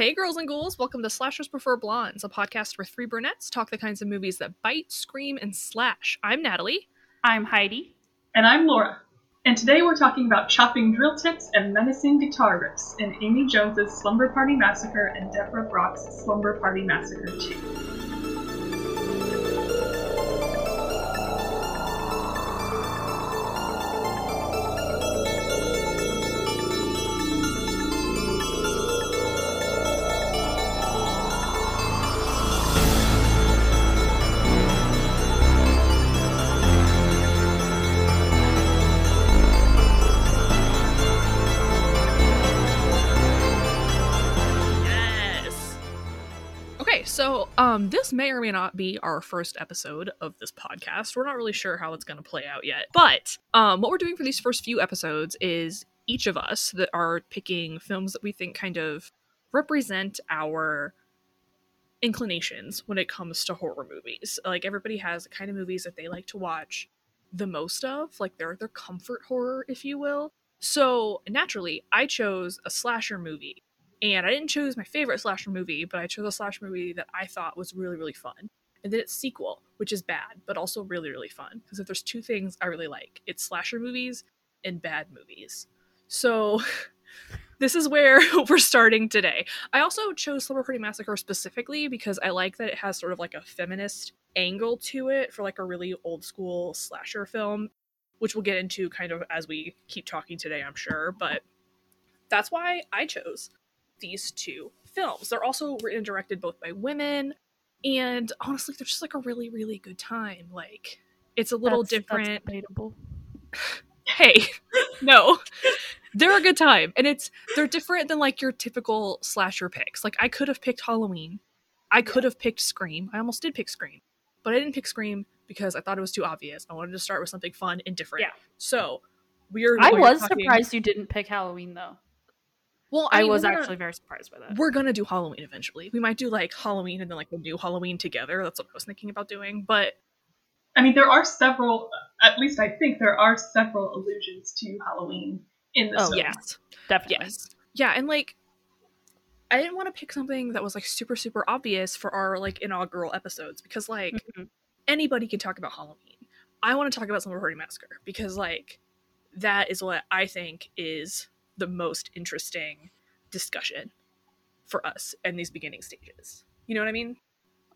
Hey, girls and ghouls, welcome to Slashers Prefer Blondes, a podcast where three brunettes talk the kinds of movies that bite, scream, and slash. I'm Natalie. I'm Heidi. And I'm Laura. And today we're talking about chopping drill tips and menacing guitar riffs in Amy Jones's Slumber Party Massacre and Deborah Brock's Slumber Party Massacre 2. This may or may not be our first episode of this podcast. We're not really sure how it's going to play out yet. But um what we're doing for these first few episodes is each of us that are picking films that we think kind of represent our inclinations when it comes to horror movies. Like everybody has the kind of movies that they like to watch the most of, like their their comfort horror, if you will. So naturally, I chose a slasher movie. And I didn't choose my favorite slasher movie, but I chose a slasher movie that I thought was really, really fun. And then its sequel, which is bad, but also really, really fun. Because if there's two things I really like, it's slasher movies and bad movies. So this is where we're starting today. I also chose Party Massacre specifically because I like that it has sort of like a feminist angle to it for like a really old school slasher film, which we'll get into kind of as we keep talking today, I'm sure. But that's why I chose these two films. They're also written and directed both by women, and honestly, they're just like a really, really good time. Like, it's a little That's- that's different. debatable. hey, no, they're a good time, and it's they're different than like your typical slasher picks. Like, I could have picked Halloween, I could have picked Scream. I almost did pick Scream, but I didn't pick Scream because I thought it was too obvious. I wanted to start with something fun and different. Yeah. So we're. I was talking- surprised you didn't pick Halloween though. Well, I, mean, was gonna- actually very surprised by that. we're gonna do Halloween eventually. We might do like Halloween and then like a new Halloween together. That's what I was thinking about doing. But I mean, there are several, at least I think there are several allusions to Halloween in this Oh, film. yes, Definitely. yes, yeah, and like I didn't want to pick something that was like super super obvious for our like inaugural episodes because like Mhm. anybody can talk about Halloween. I want to talk about Slumber Party Massacre because like that is what I think is the most interesting discussion for us in these beginning stages. You know what I mean?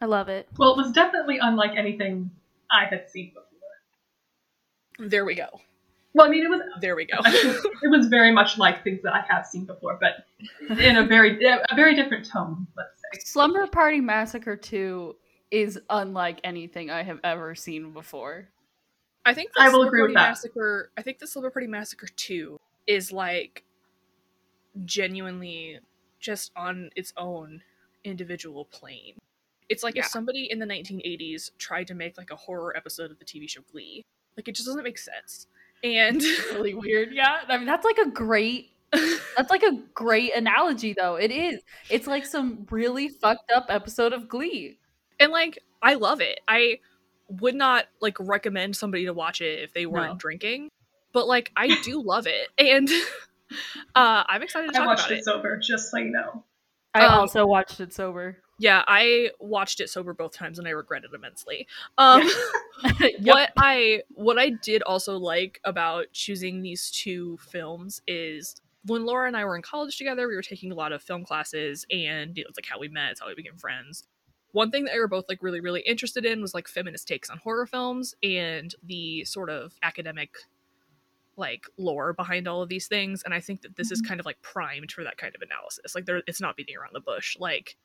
I love it. Well, it was definitely unlike anything I had seen before. There we go. Well, I mean, it was There we go. it was very much like things that I have seen before, but in a very a very different tone, let's say. Slumber Party Massacre 2 is unlike anything I have ever seen before. I think the I will Slumber agree with Party that. Massacre. I think the Slumber Party Massacre Two is like genuinely just on its own individual plane. It's like if somebody in the 1980s tried to make like a horror episode of the TV show Glee. Like it just doesn't make sense. And Really weird. Yeah. I mean, that's like a great that's like a great analogy though. It is. It's like some really fucked up episode of Glee. and like I love it. I would not like recommend somebody to watch it if they weren't No. drinking, but like I do love it, and uh, I'm excited to I talk watched about it it. sober, just so you know. I Um, also watched it sober. Yeah, I watched it sober both times and I regret it immensely. Um Yep. what I what I did also like about choosing these two films is when Laura and I were in college together, we were taking a lot of film classes and you know, it's like how we met, it's how we became friends. One thing that we were both like really, really interested in was like feminist takes on horror films and the sort of academic like lore behind all of these things. And I think that this is mm-hmm. kind of like primed for that kind of analysis. Like there it's not beating around the bush. Like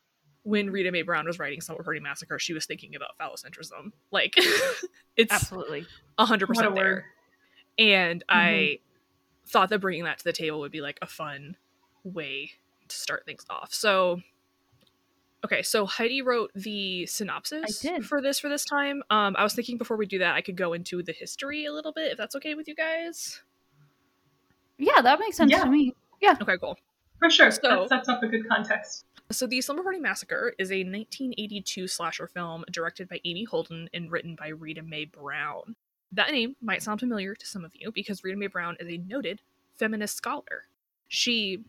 when Rita Mae Brown was writing Slumber Party Massacre, she was thinking about phallocentrism. Like it's Absolutely. a hundred What a percent word. there. And mm-hmm. I thought that bringing that to the table would be like a fun way to start things off. So, okay, so Heidi wrote the synopsis for this for this time. Um, I was thinking before we do that, I could go into the history a little bit, if that's okay with you guys. Yeah, that makes sense Yeah. to me. Yeah. Okay, cool. For sure, So- that sets up a good context. So, The Slumber Party Massacre is a 1982 slasher film directed by Amy Holden and written by Rita Mae Brown. That name might sound familiar to some of you because Rita Mae Brown is a noted feminist scholar. She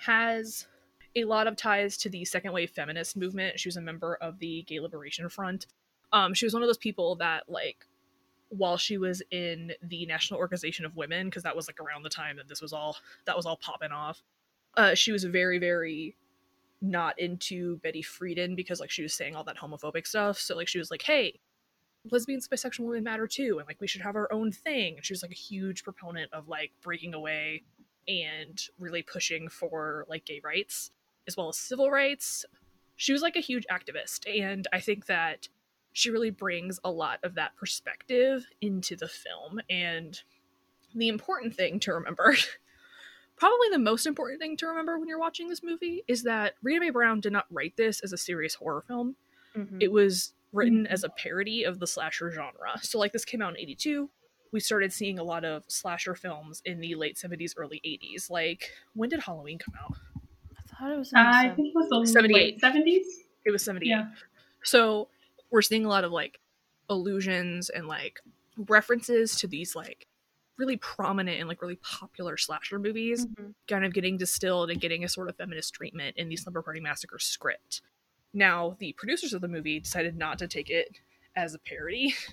has a lot of ties to the second wave feminist movement. She was a member of the Gay Liberation Front. Um, she was one of those people that like while she was in the National Organization of Women, because that was like around the time that this was all that was all popping off. Uh, she was very, very not into Betty Friedan because like she was saying all that homophobic stuff. So like she was like, hey, lesbians, bisexual women matter too, and like we should have our own thing. And she was like a huge proponent of like breaking away and really pushing for like gay rights as well as civil rights. She was like a huge activist, and I think that she really brings a lot of that perspective into the film. And the important thing to remember, probably the most important thing to remember when you're watching this movie, is that Rita Mae Brown did not write this as a serious horror film. Mhm. It was written as a parody of the slasher genre. So, like, this came out in 82. We started seeing a lot of slasher films in the late 70s, early 80s. Like, when did Halloween come out? I thought it was. in I seven- think it was the 78. seventies. It was 78. Yeah. So we're seeing a lot of like allusions and like references to these like really prominent and like really popular slasher movies Mhm. kind of getting distilled and getting a sort of feminist treatment in the Slumber Party Massacre script. Now, the producers of the movie decided not to take it as a parody.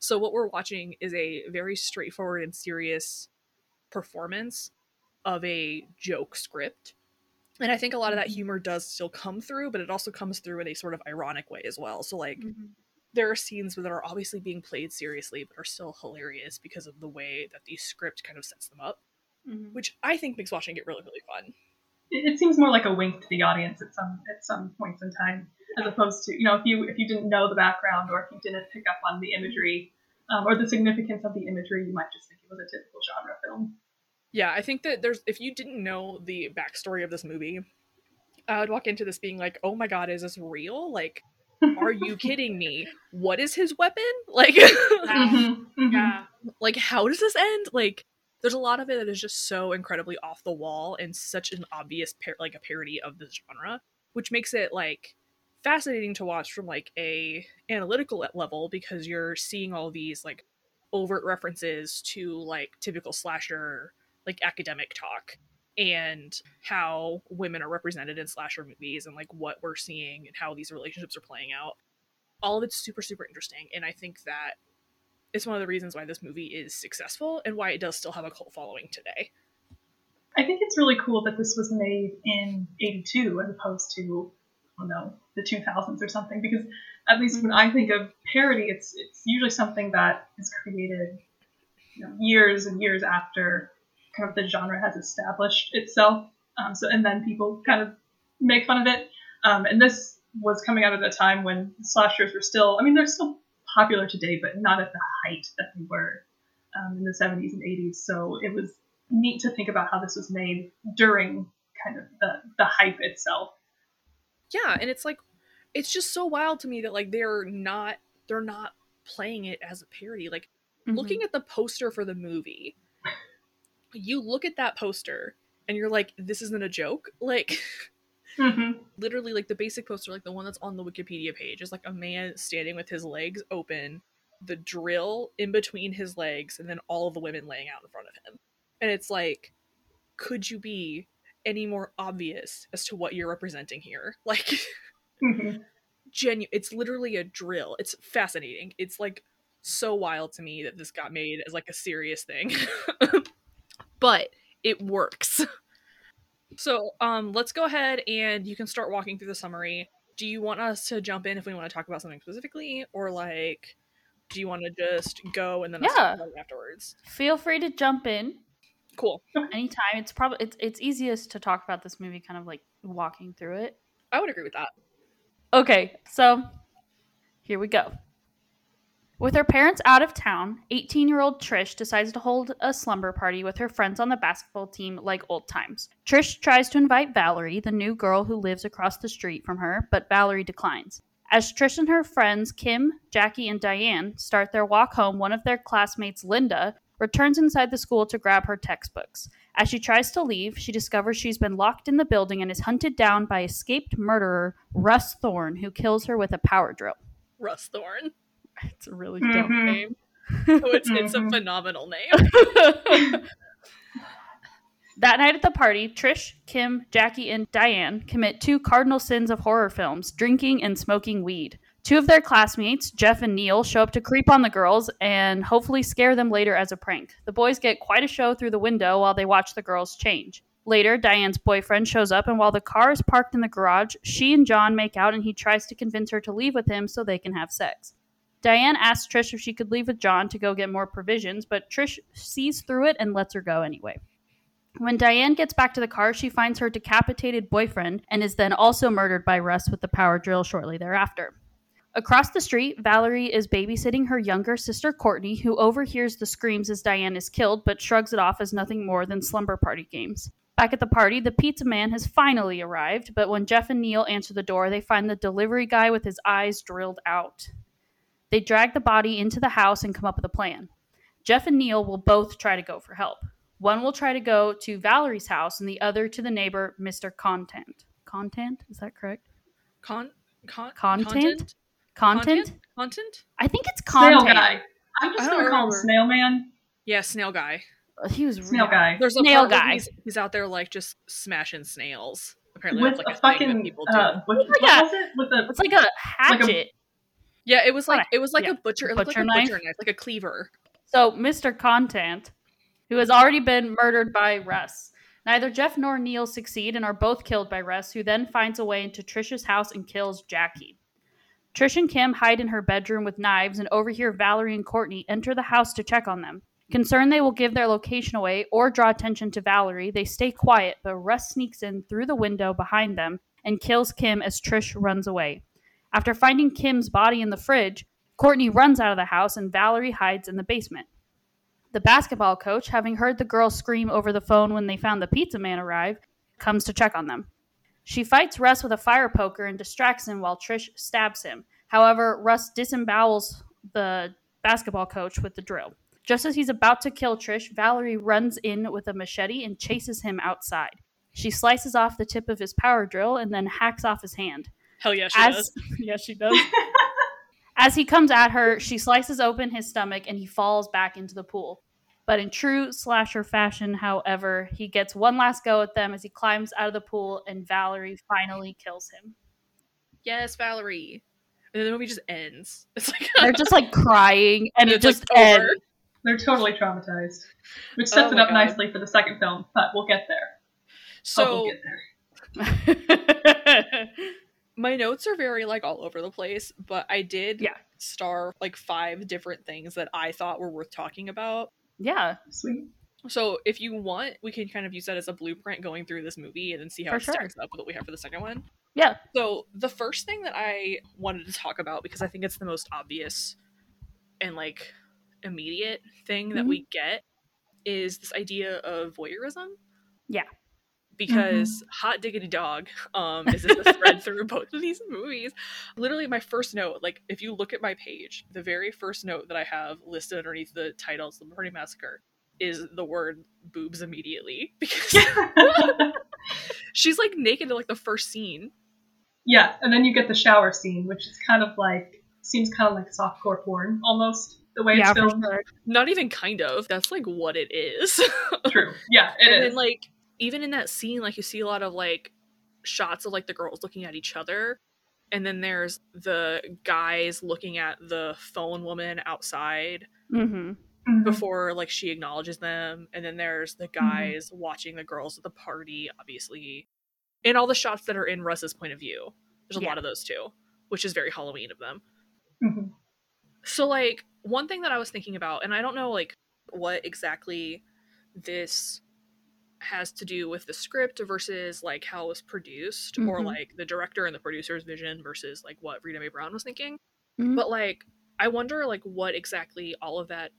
So what we're watching is a very straightforward and serious performance of a joke script. And I think a lot of that humor does still come through, but it also comes through in a sort of ironic way as well. So like Mhm. there are scenes that are obviously being played seriously but are still hilarious because of the way that the script kind of sets them up, Mhm. which I think makes watching it really really fun. It, it seems more like a wink to the audience at some at some points in time, as opposed to you know if you if you didn't know the background or if you didn't pick up on the imagery um, or the significance of the imagery, you might just think it was a typical genre film. Yeah, I think that there's if you didn't know the backstory of this movie, I would walk into this being like, "Oh my god, is this real? Like, are you kidding me? What is his weapon? Like, Mhm, mhm. Yeah. like how does this end? Like, there's a lot of it that is just so incredibly off the wall and such an obvious par- like a parody of this genre, which makes it like fascinating to watch from like a analytical level because you're seeing all these like overt references to like typical slasher like academic talk and how women are represented in slasher movies and like what we're seeing and how these relationships are playing out all of it's super super interesting and i think that it's one of the reasons why this movie is successful and why it does still have a cult following today I think it's really cool that this was made in '82 as opposed to, I don't know, the 2000s or something. Because at least when I think of parody, it's it's usually something that is created you know, years and years after kind of the genre has established itself. Um, so and then people kind of make fun of it. Um, and this was coming out at a time when slashers were still, I mean, they're still popular today, but not at the height that they were um, in the 70s and 80s. So it was neat to think about how this was made during kind of the, the hype itself. yeah and it's like it's just so wild to me that like they're not they're not playing it as a parody like Mhm. looking at the poster for the movie you look at that poster and you're like this isn't a joke? Like Mm-hmm. literally like the basic poster like the one that's on the wikipedia page is like a man standing with his legs open the drill in between his legs and then all of the women laying out in front of him. And it's like could you be any more obvious as to what you're representing here? Like hmm genu it's literally a drill. It's fascinating. It's like so wild to me that this got made as like a serious thing but it works so um let's go ahead and you can start walking through the summary do you want us to jump in if we want to talk about something specifically or like do you want to just go and then Yeah. talk about it afterwards Feel free to jump in cool anytime. It's probably it's it's easiest to talk about this movie kind of like walking through it. i would agree with that Okay, so here we go. With her parents out of town, 18 year old Trish decides to hold a slumber party with her friends on the basketball team like old times. Trish tries to invite Valerie, the new girl who lives across the street from her, but Valerie declines. As Trish and her friends, Kim, Jackie, and Diane, start their walk home, one of their classmates, Linda, returns inside the school to grab her textbooks. As she tries to leave, she discovers she's been locked in the building and is hunted down by escaped murderer Russ Thorn, who kills her with a power drill. russ thorn It's a really Mhm. dumb name. oh, it's, it's a Mhm. phenomenal name That night at the party, Trish, Kim, Jackie, and Diane commit two cardinal sins of horror films drinking and smoking weed. Two of their classmates, Jeff and Neil, show up to creep on the girls and hopefully scare them later as a prank. The boys get quite a show through the window while they watch the girls change. Later, Diane's boyfriend shows up, and while the car is parked in the garage, she and John make out and he tries to convince her to leave with him so they can have sex. Diane asks Trish if she could leave with John to go get more provisions, but Trish sees through it and lets her go anyway. When Diane gets back to the car, she finds her decapitated boyfriend and is then also murdered by Russ with the power drill shortly thereafter. Across the street, Valerie is babysitting her younger sister Courtney, who overhears the screams as Diane is killed but shrugs it off as nothing more than slumber party games. Back at the party, the pizza man has finally arrived, but when Jeff and Neil answer the door, they find the delivery guy with his eyes drilled out. They drag the body into the house and come up with a plan. Jeff and Neil will both try to go for help. One will try to go to Valerie's house and the other to the neighbor, Mr. Content. Content? Is that correct? Con, con Content? content Content? content. I think it's Snail content. guy. I'm just gonna call him. Snail Man. Yeah, snail guy. Uh, He was Snail real- guy. There's a Snail guy. He's, he's out there like just smashing snails. Apparently, With like a a, thing that fucking people do. uh, what, It's like what a- was it? With a It's like a hatchet. Yeah, it was like it was like yeah, a butcher. It butcher like a knife. butcher knife, like a cleaver. So, Mr. Content, who has already been murdered by Russ. Neither Jeff nor Neil succeed and are both killed by Russ, who then finds a way into Trisha's house and kills Jackie. Trish and Kim hide in her bedroom with knives and overhear Valerie and Courtney enter the house to check on them. Concerned they will give their location away or draw attention to Valerie, they stay quiet, but Russ sneaks in through the window behind them and kills Kim as Trish runs away. After finding Kim's body in the fridge, Courtney runs out of the house and Valerie hides in the basement. The basketball coach, having heard the girls scream over the phone when they found the pizza man arrive, comes to check on them. She fights Russ with a fire poker and distracts him while Trish stabs him. However, Russ disembowels the basketball coach with the drill. Just as he's about to kill Trish, Valerie runs in with a machete and chases him outside. She slices off the tip of his power drill and then hacks off his hand. Hell yeah, she As does. yes, she does. As he comes at her, she slices open his stomach and he falls back into the pool. But in true slasher fashion, however, he gets one last go at them as he climbs out of the pool and Valerie finally kills him. Yes, Valerie. And then the movie just ends. It's like They're just like crying and it It's, like, just ends. They're totally traumatized, which sets Oh it up God. nicely for the second film. But we'll get there. Oh, so we'll get there. My notes are very like all over the place, but I did Yeah. star like five different things that I thought were worth talking about. yeah, Sweet. So if you want, we can kind of use that as a blueprint going through this movie and then see how For it sure. stacks up with what we have for the second one. yeah. So the first thing that I wanted to talk about because I think it's the most obvious and like immediate thing that Mhm. we get is this idea of voyeurism. Yeah. Because hot diggity dog um is a thread through both of these movies. Literally my first note, like if you look at my page, the very first note that I have listed underneath the title, The Party Massacre, is the word boobs immediately. Because she's like naked in like the first scene. yeah, and then you get the shower scene, which is kind of like seems kind of like softcore porn almost the way Yeah, it's filmed. sure. Not even kind of. That's like what it is. True. Yeah, it and is. then like even in that scene, like you see a lot of like shots of like the girls looking at each other. And then there's the guys looking at the phone woman outside Mhm. Mhm. before like she acknowledges them. And then there's the guys watching the girls at the party, obviously. And all the shots that are in Russ's point of view. There's a Yeah. lot of those too, which is very Halloween of them. Mhm. So like one thing that I was thinking about, and I don't know like what exactly this has to do with the script versus like how it was produced or Mhm. like the director and the producer's vision versus like what Rita Mae Brown was thinking. Mhm. But like I wonder like what exactly all of that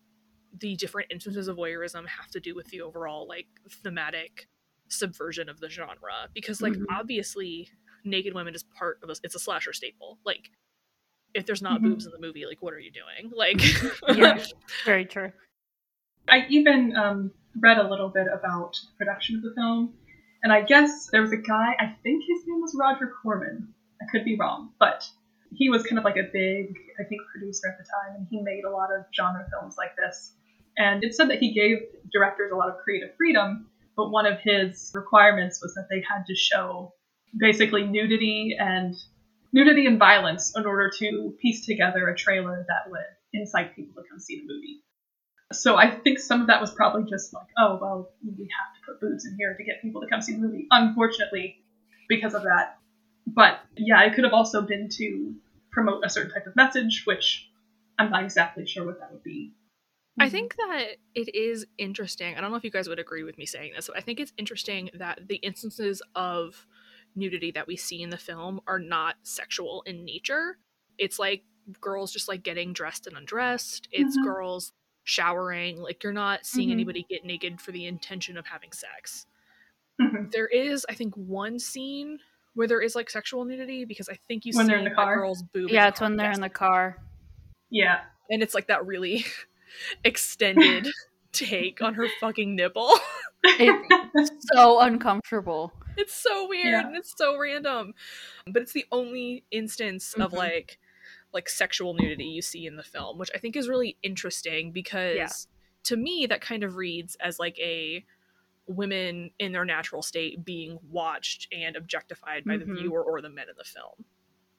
the different instances of voyeurism have to do with the overall like thematic subversion of the genre because like Mhm. obviously naked women is part of a it's a slasher staple like if there's not Mhm. boobs in the movie like what are you doing like Yeah. Very true. I even um, read a little bit about the production of the film, and I guess there was a guy, I think his name was Roger Corman. I could be wrong, but he was kind of like a big, I think, producer at the time, and he made a lot of genre films like this. And it said that he gave directors a lot of creative freedom, but one of his requirements was that they had to show basically nudity and nudity and violence in order to piece together a trailer that would incite people to come see the movie. So I think some of that was probably just like, oh well, we have to put boobs in here to get people to come see the movie. Unfortunately, because of that. But yeah, it could have also been to promote a certain type of message, which I'm not exactly sure what that would be. I think that it is interesting. I don't know if you guys would agree with me saying this, but I think it's interesting that the instances of nudity that we see in the film are not sexual in nature. It's like girls just like getting dressed and undressed. It's Mhm. girls showering. Like you're not seeing Mhm. anybody get naked for the intention of having sex. Mhm. There is, I think, one scene where there is like sexual nudity because I think you When see the car? girl's boob. Yeah, it's when they're in the car. Yeah. and it's like that really extended take on her fucking nipple. It's so uncomfortable. It's so weird Yeah. and it's so random. But it's the only instance of Mhm. like like sexual nudity you see in the film, which I think is really interesting because Yeah. to me that kind of reads as like a women in their natural state being watched and objectified by the Mhm. viewer or the men in the film.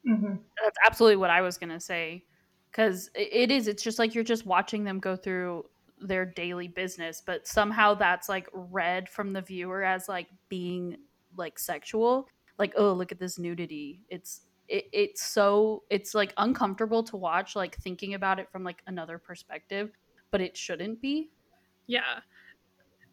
hmm That's absolutely what I was gonna say. Because it is. It's just like you're just watching them go through their daily business, but somehow that's like read from the viewer as like being like sexual. Like, oh, look at this nudity. It's it, it's so it's like uncomfortable to watch. Like thinking about it from like another perspective, but it shouldn't be. Yeah.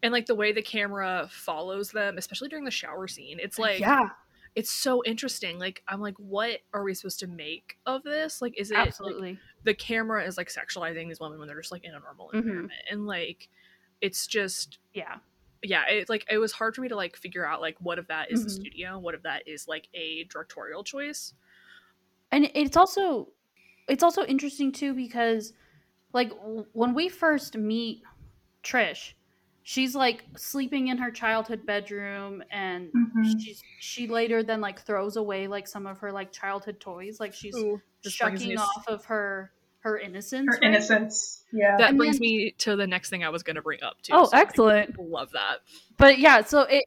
And like the way the camera follows them, especially during the shower scene, it's like yeah, it's so interesting. Like I'm like, what are we supposed to make of this? Like, is it like, absolutely. the camera is like sexualizing these women when they're just like in a normal Mhm. environment, and like it's just yeah. yeah, it's like it was hard for me to like figure out like what of that is the Mhm. studio, what of that is like a directorial choice. And it's also it's also interesting too because like when we first meet trish she's like sleeping in her childhood bedroom and Mhm. she's she later then like throws away like some of her like childhood toys like she's Ooh, this shucking off of her her innocence Her right? innocence. Yeah. That And brings then- me to the next thing I was gonna bring up too. oh so I excellent love that. but yeah so it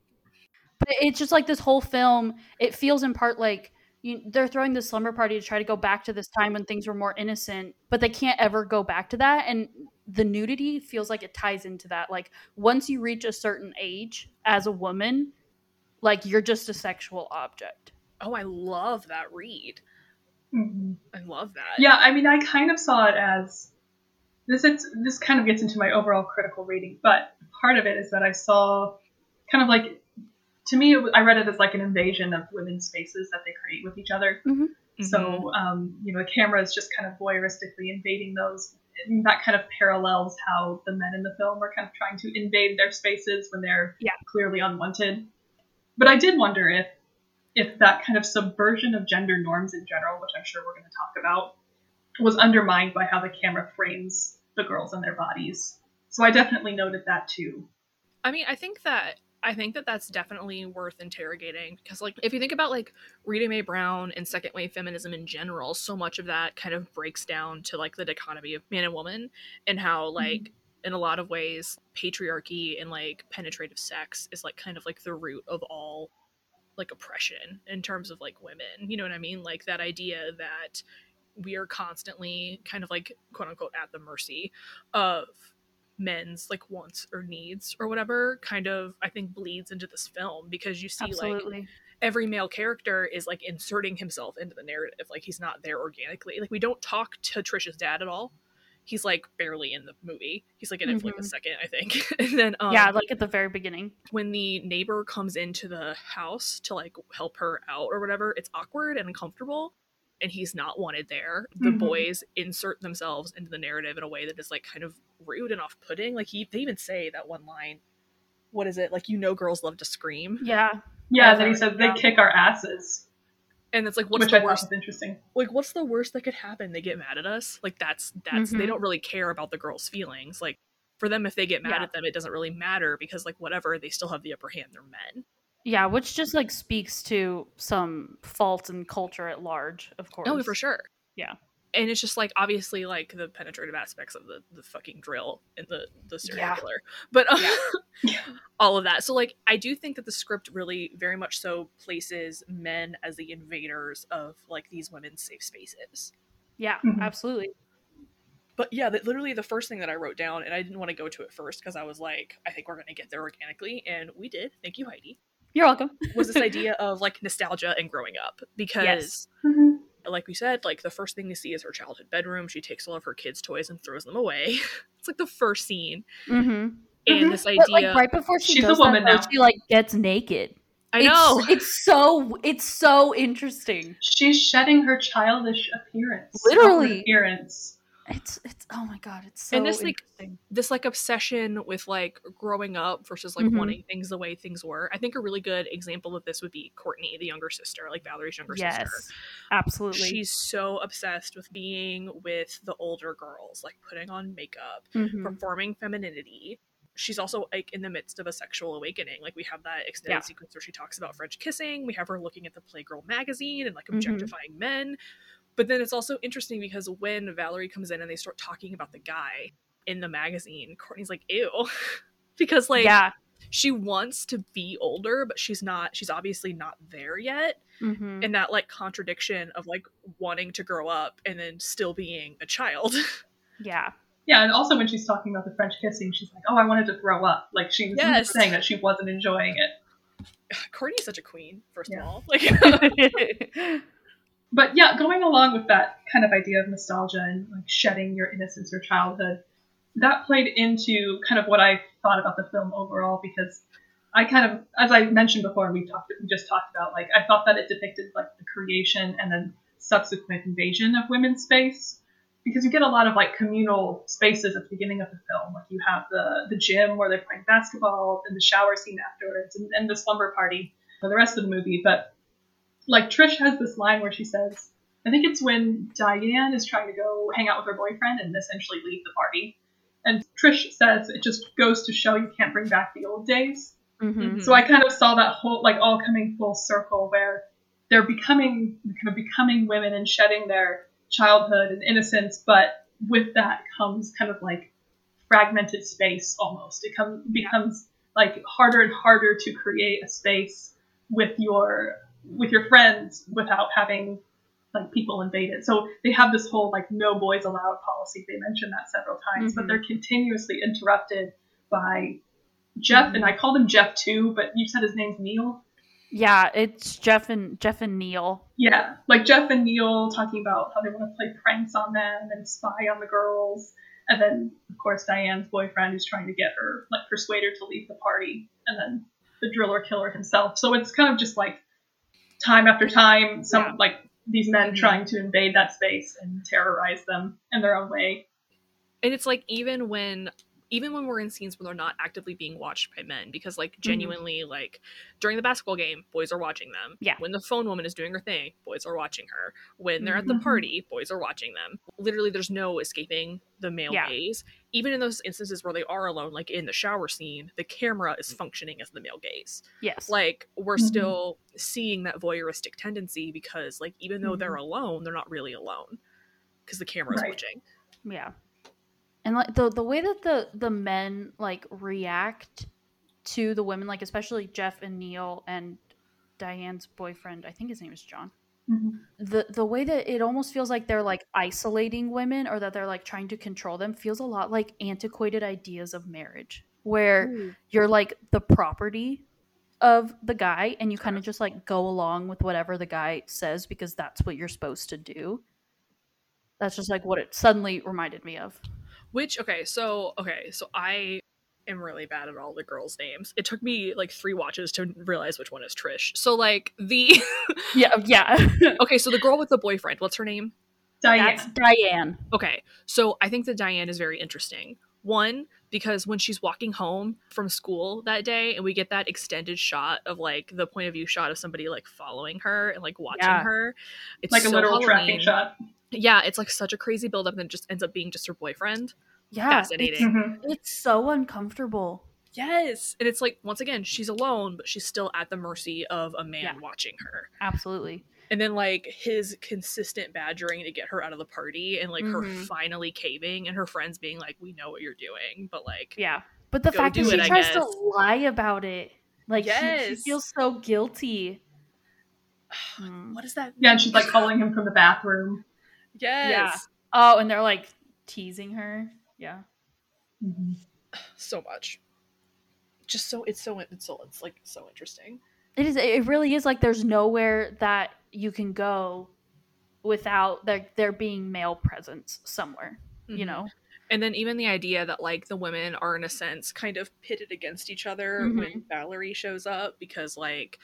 but it's just like this whole film it feels in part like you, they're throwing this slumber party to try to go back to this time when things were more innocent but they can't ever go back to that and the nudity feels like it ties into that like once you reach a certain age as a woman like you're just a sexual object Oh, I love that read. Mhm. I love that. Yeah, I mean, I kind of saw it as this. It's, this kind of gets into my overall critical rating, but part of it is that I saw kind of like to me, I read it as like an invasion of women's spaces that they create with each other. Mhm. So, um, you know, the camera is just kind of voyeuristically invading those. And that kind of parallels how the men in the film are kind of trying to invade their spaces when they're Yeah. clearly unwanted. But I did wonder if if that kind of subversion of gender norms in general, which I'm sure we're going to talk about, was undermined by how the camera frames the girls and their bodies. So I definitely noted that too. I mean, I think that I think that that's definitely worth interrogating because, like, if you think about like Rita Mae Brown and second wave feminism in general, so much of that kind of breaks down to like the dichotomy of man and woman and how, mm-hmm. like, in a lot of ways, patriarchy and like penetrative sex is like kind of like the root of all like oppression in terms of like women. You know what I mean? Like that idea that we are constantly kind of like quote unquote at the mercy of men's like wants or needs or whatever kind of I think bleeds into this film because you see like every male character is like inserting himself into the narrative like he's not there organically. Like we don't talk to Trisha's dad at all. He's like barely in the movie. He's like in it for like a Mhm. second I think. And then um yeah like at the very beginning. when the neighbor comes into the house to like help her out or whatever, it's awkward and uncomfortable and he's not wanted there. The Mhm. boys insert themselves into the narrative in a way that is like kind of rude and off-putting. Like he they even say that one line. What is it? Like you know girls love to scream. yeah Yeah, As then he I says they kick our asses, And it's like what's which the I thought worst was interesting. like what's the worst that could happen? They get mad at us? Like that's that's they Mhm. don't really care about the girls' feelings. Like for them if they get mad Yeah. at them it doesn't really matter because like whatever, they still have the upper hand. They're men. Yeah which just like speaks to some faults in culture at large of course Oh, for sure. Yeah. and it's just like obviously like the penetrative aspects of the the fucking drill and the the serial Yeah. killer but um, Yeah. all of that so like i do think that the script really very much so places men as the invaders of like these women's safe spaces Yeah, Mhm. absolutely. but yeah that literally the first thing that i wrote down and i didn't want to go to it first because i was like i think we're gonna get there organically and we did thank you heidi You're welcome. was this idea of like nostalgia and growing up because Yes. Mhm. like we said, like the first thing we see is her childhood bedroom. She takes all of her kids' toys and throws them away. it's like the first scene. Mm-hmm. And Mhm. this But idea like right before she She's a does woman that, now. she like gets naked. I know. It's, so it's so interesting. She's shedding her childish appearance. Literally. outward appearance. It's it's oh my god, it's so And this, like, this like obsession with like growing up versus like Mhm. wanting things the way things were. I think a really good example of this would be Courtney, the younger sister, like Valerie's younger Yes, sister. absolutely. She's so obsessed with being with the older girls, like putting on makeup, Mhm. performing femininity. She's also like in the midst of a sexual awakening. Like we have that extended Yeah. sequence where she talks about French kissing. We have her looking at the Playgirl magazine and like Mhm. objectifying men. But then it's also interesting because when Valerie comes in and they start talking about the guy in the magazine, Courtney's like, ew. because like yeah. she wants to be older, but she's not she's obviously not there yet. Mhm. And that like contradiction of like wanting to grow up and then still being a child. Yeah. Yeah, and also when she's talking about the French kissing, she's like, "Oh, I wanted to throw up." Like she was Yes. saying that she wasn't enjoying it. Courtney's such a queen, first Yeah. of all. Like But yeah, going along with that kind of idea of nostalgia and like shedding your innocence or childhood, that played into kind of what I thought about the film overall because I kind of, as I mentioned before, we talked, we just talked about like I thought that it depicted like the creation and then subsequent invasion of women's space because you get a lot of like communal spaces at the beginning of the film. Like you have the the gym where they're playing basketball and the shower scene afterwards and, and the slumber party for the rest of the movie. But like Trish has this line where she says, I think it's when Diane is trying to go hang out with her boyfriend and essentially leave the party. And Trish says it just goes to show you can't bring back the old days. Mhm. So I kind of saw that whole like all coming full circle where they're becoming kind of becoming women and shedding their childhood and innocence, but with that comes kind of like fragmented space almost. It come, becomes like harder and harder to create a space with your with your friends without having like people invade it. So they have this whole like no boys allowed policy. They mentioned that several times, but Mhm. they're continuously interrupted by Jeff, and I called him Jeff too, but you said his name's Neil. Yeah, it's Jeff and Jeff and Neil. Yeah, like Jeff and Neil talking about how they want to play pranks on them and spy on the girls, and then of course Diane's boyfriend is trying to get her, like persuade her to leave the party, and then the driller killer himself. So it's kind of just like time after time, some Yeah. like these men Mhm. trying to invade that space and terrorize them in their own way. and it's like even when even when we're in scenes where they're not actively being watched by men because like genuinely like during the basketball game boys are watching them Yeah. when the phone woman is doing her thing boys are watching her when they're at the Mhm. party boys are watching them literally there's no escaping the male Yeah. gaze even in those instances where they are alone like in the shower scene the camera is functioning as the male gaze Yes. like we're Mhm. still seeing that voyeuristic tendency because like even though they're Mhm. alone they're not really alone because the camera is Right. watching Yeah. And like the the way that the the men like react to the women, like especially Jeff and Neil and Diane's boyfriend, I think his name is John. Mhm. The the way that it almost feels like they're like isolating women or that they're like trying to control them feels a lot like antiquated ideas of marriage where you're like the property of the guy and you kind of just like go along with whatever the guy says because that's what you're supposed to do. That's just like what it suddenly reminded me of. Which okay, so okay, so I am really bad at all the girls' names. It took me like three watches to realize which one is Trish. So like the Yeah, yeah. okay, so the girl with the boyfriend, what's her name? Diane. That's Diane. Okay, so I think that Diane is very interesting. One, because when she's walking home from school that day, and we get that extended shot of like the point of view shot of somebody like following her and like watching Yeah. her, it's like a so literal tracking shot. Yeah, it's like such a crazy buildup, and it just ends up being just her boyfriend. Yeah, Fascinating. It's, Mhm. it's so uncomfortable. Yes, and it's like once again she's alone, but she's still at the mercy of a man Yeah. watching her. Absolutely. and then like his consistent badgering to get her out of the party and like her Mhm. finally caving and her friends being like we know what you're doing but like Yeah. But the fact that she it, tries to lie about it, like she- she, feels so guilty. Mm. what is that Yeah, and she's like calling him from the bathroom. Yes Oh, and they're like teasing her. Yeah. Mhm. so much just so it's so it's so it's like so interesting It is. It really is like there's nowhere that you can go without there there being male presence somewhere. You Mhm. know. and then even the idea that like the women are in a sense kind of pitted against each other Mhm. when Valerie shows up because like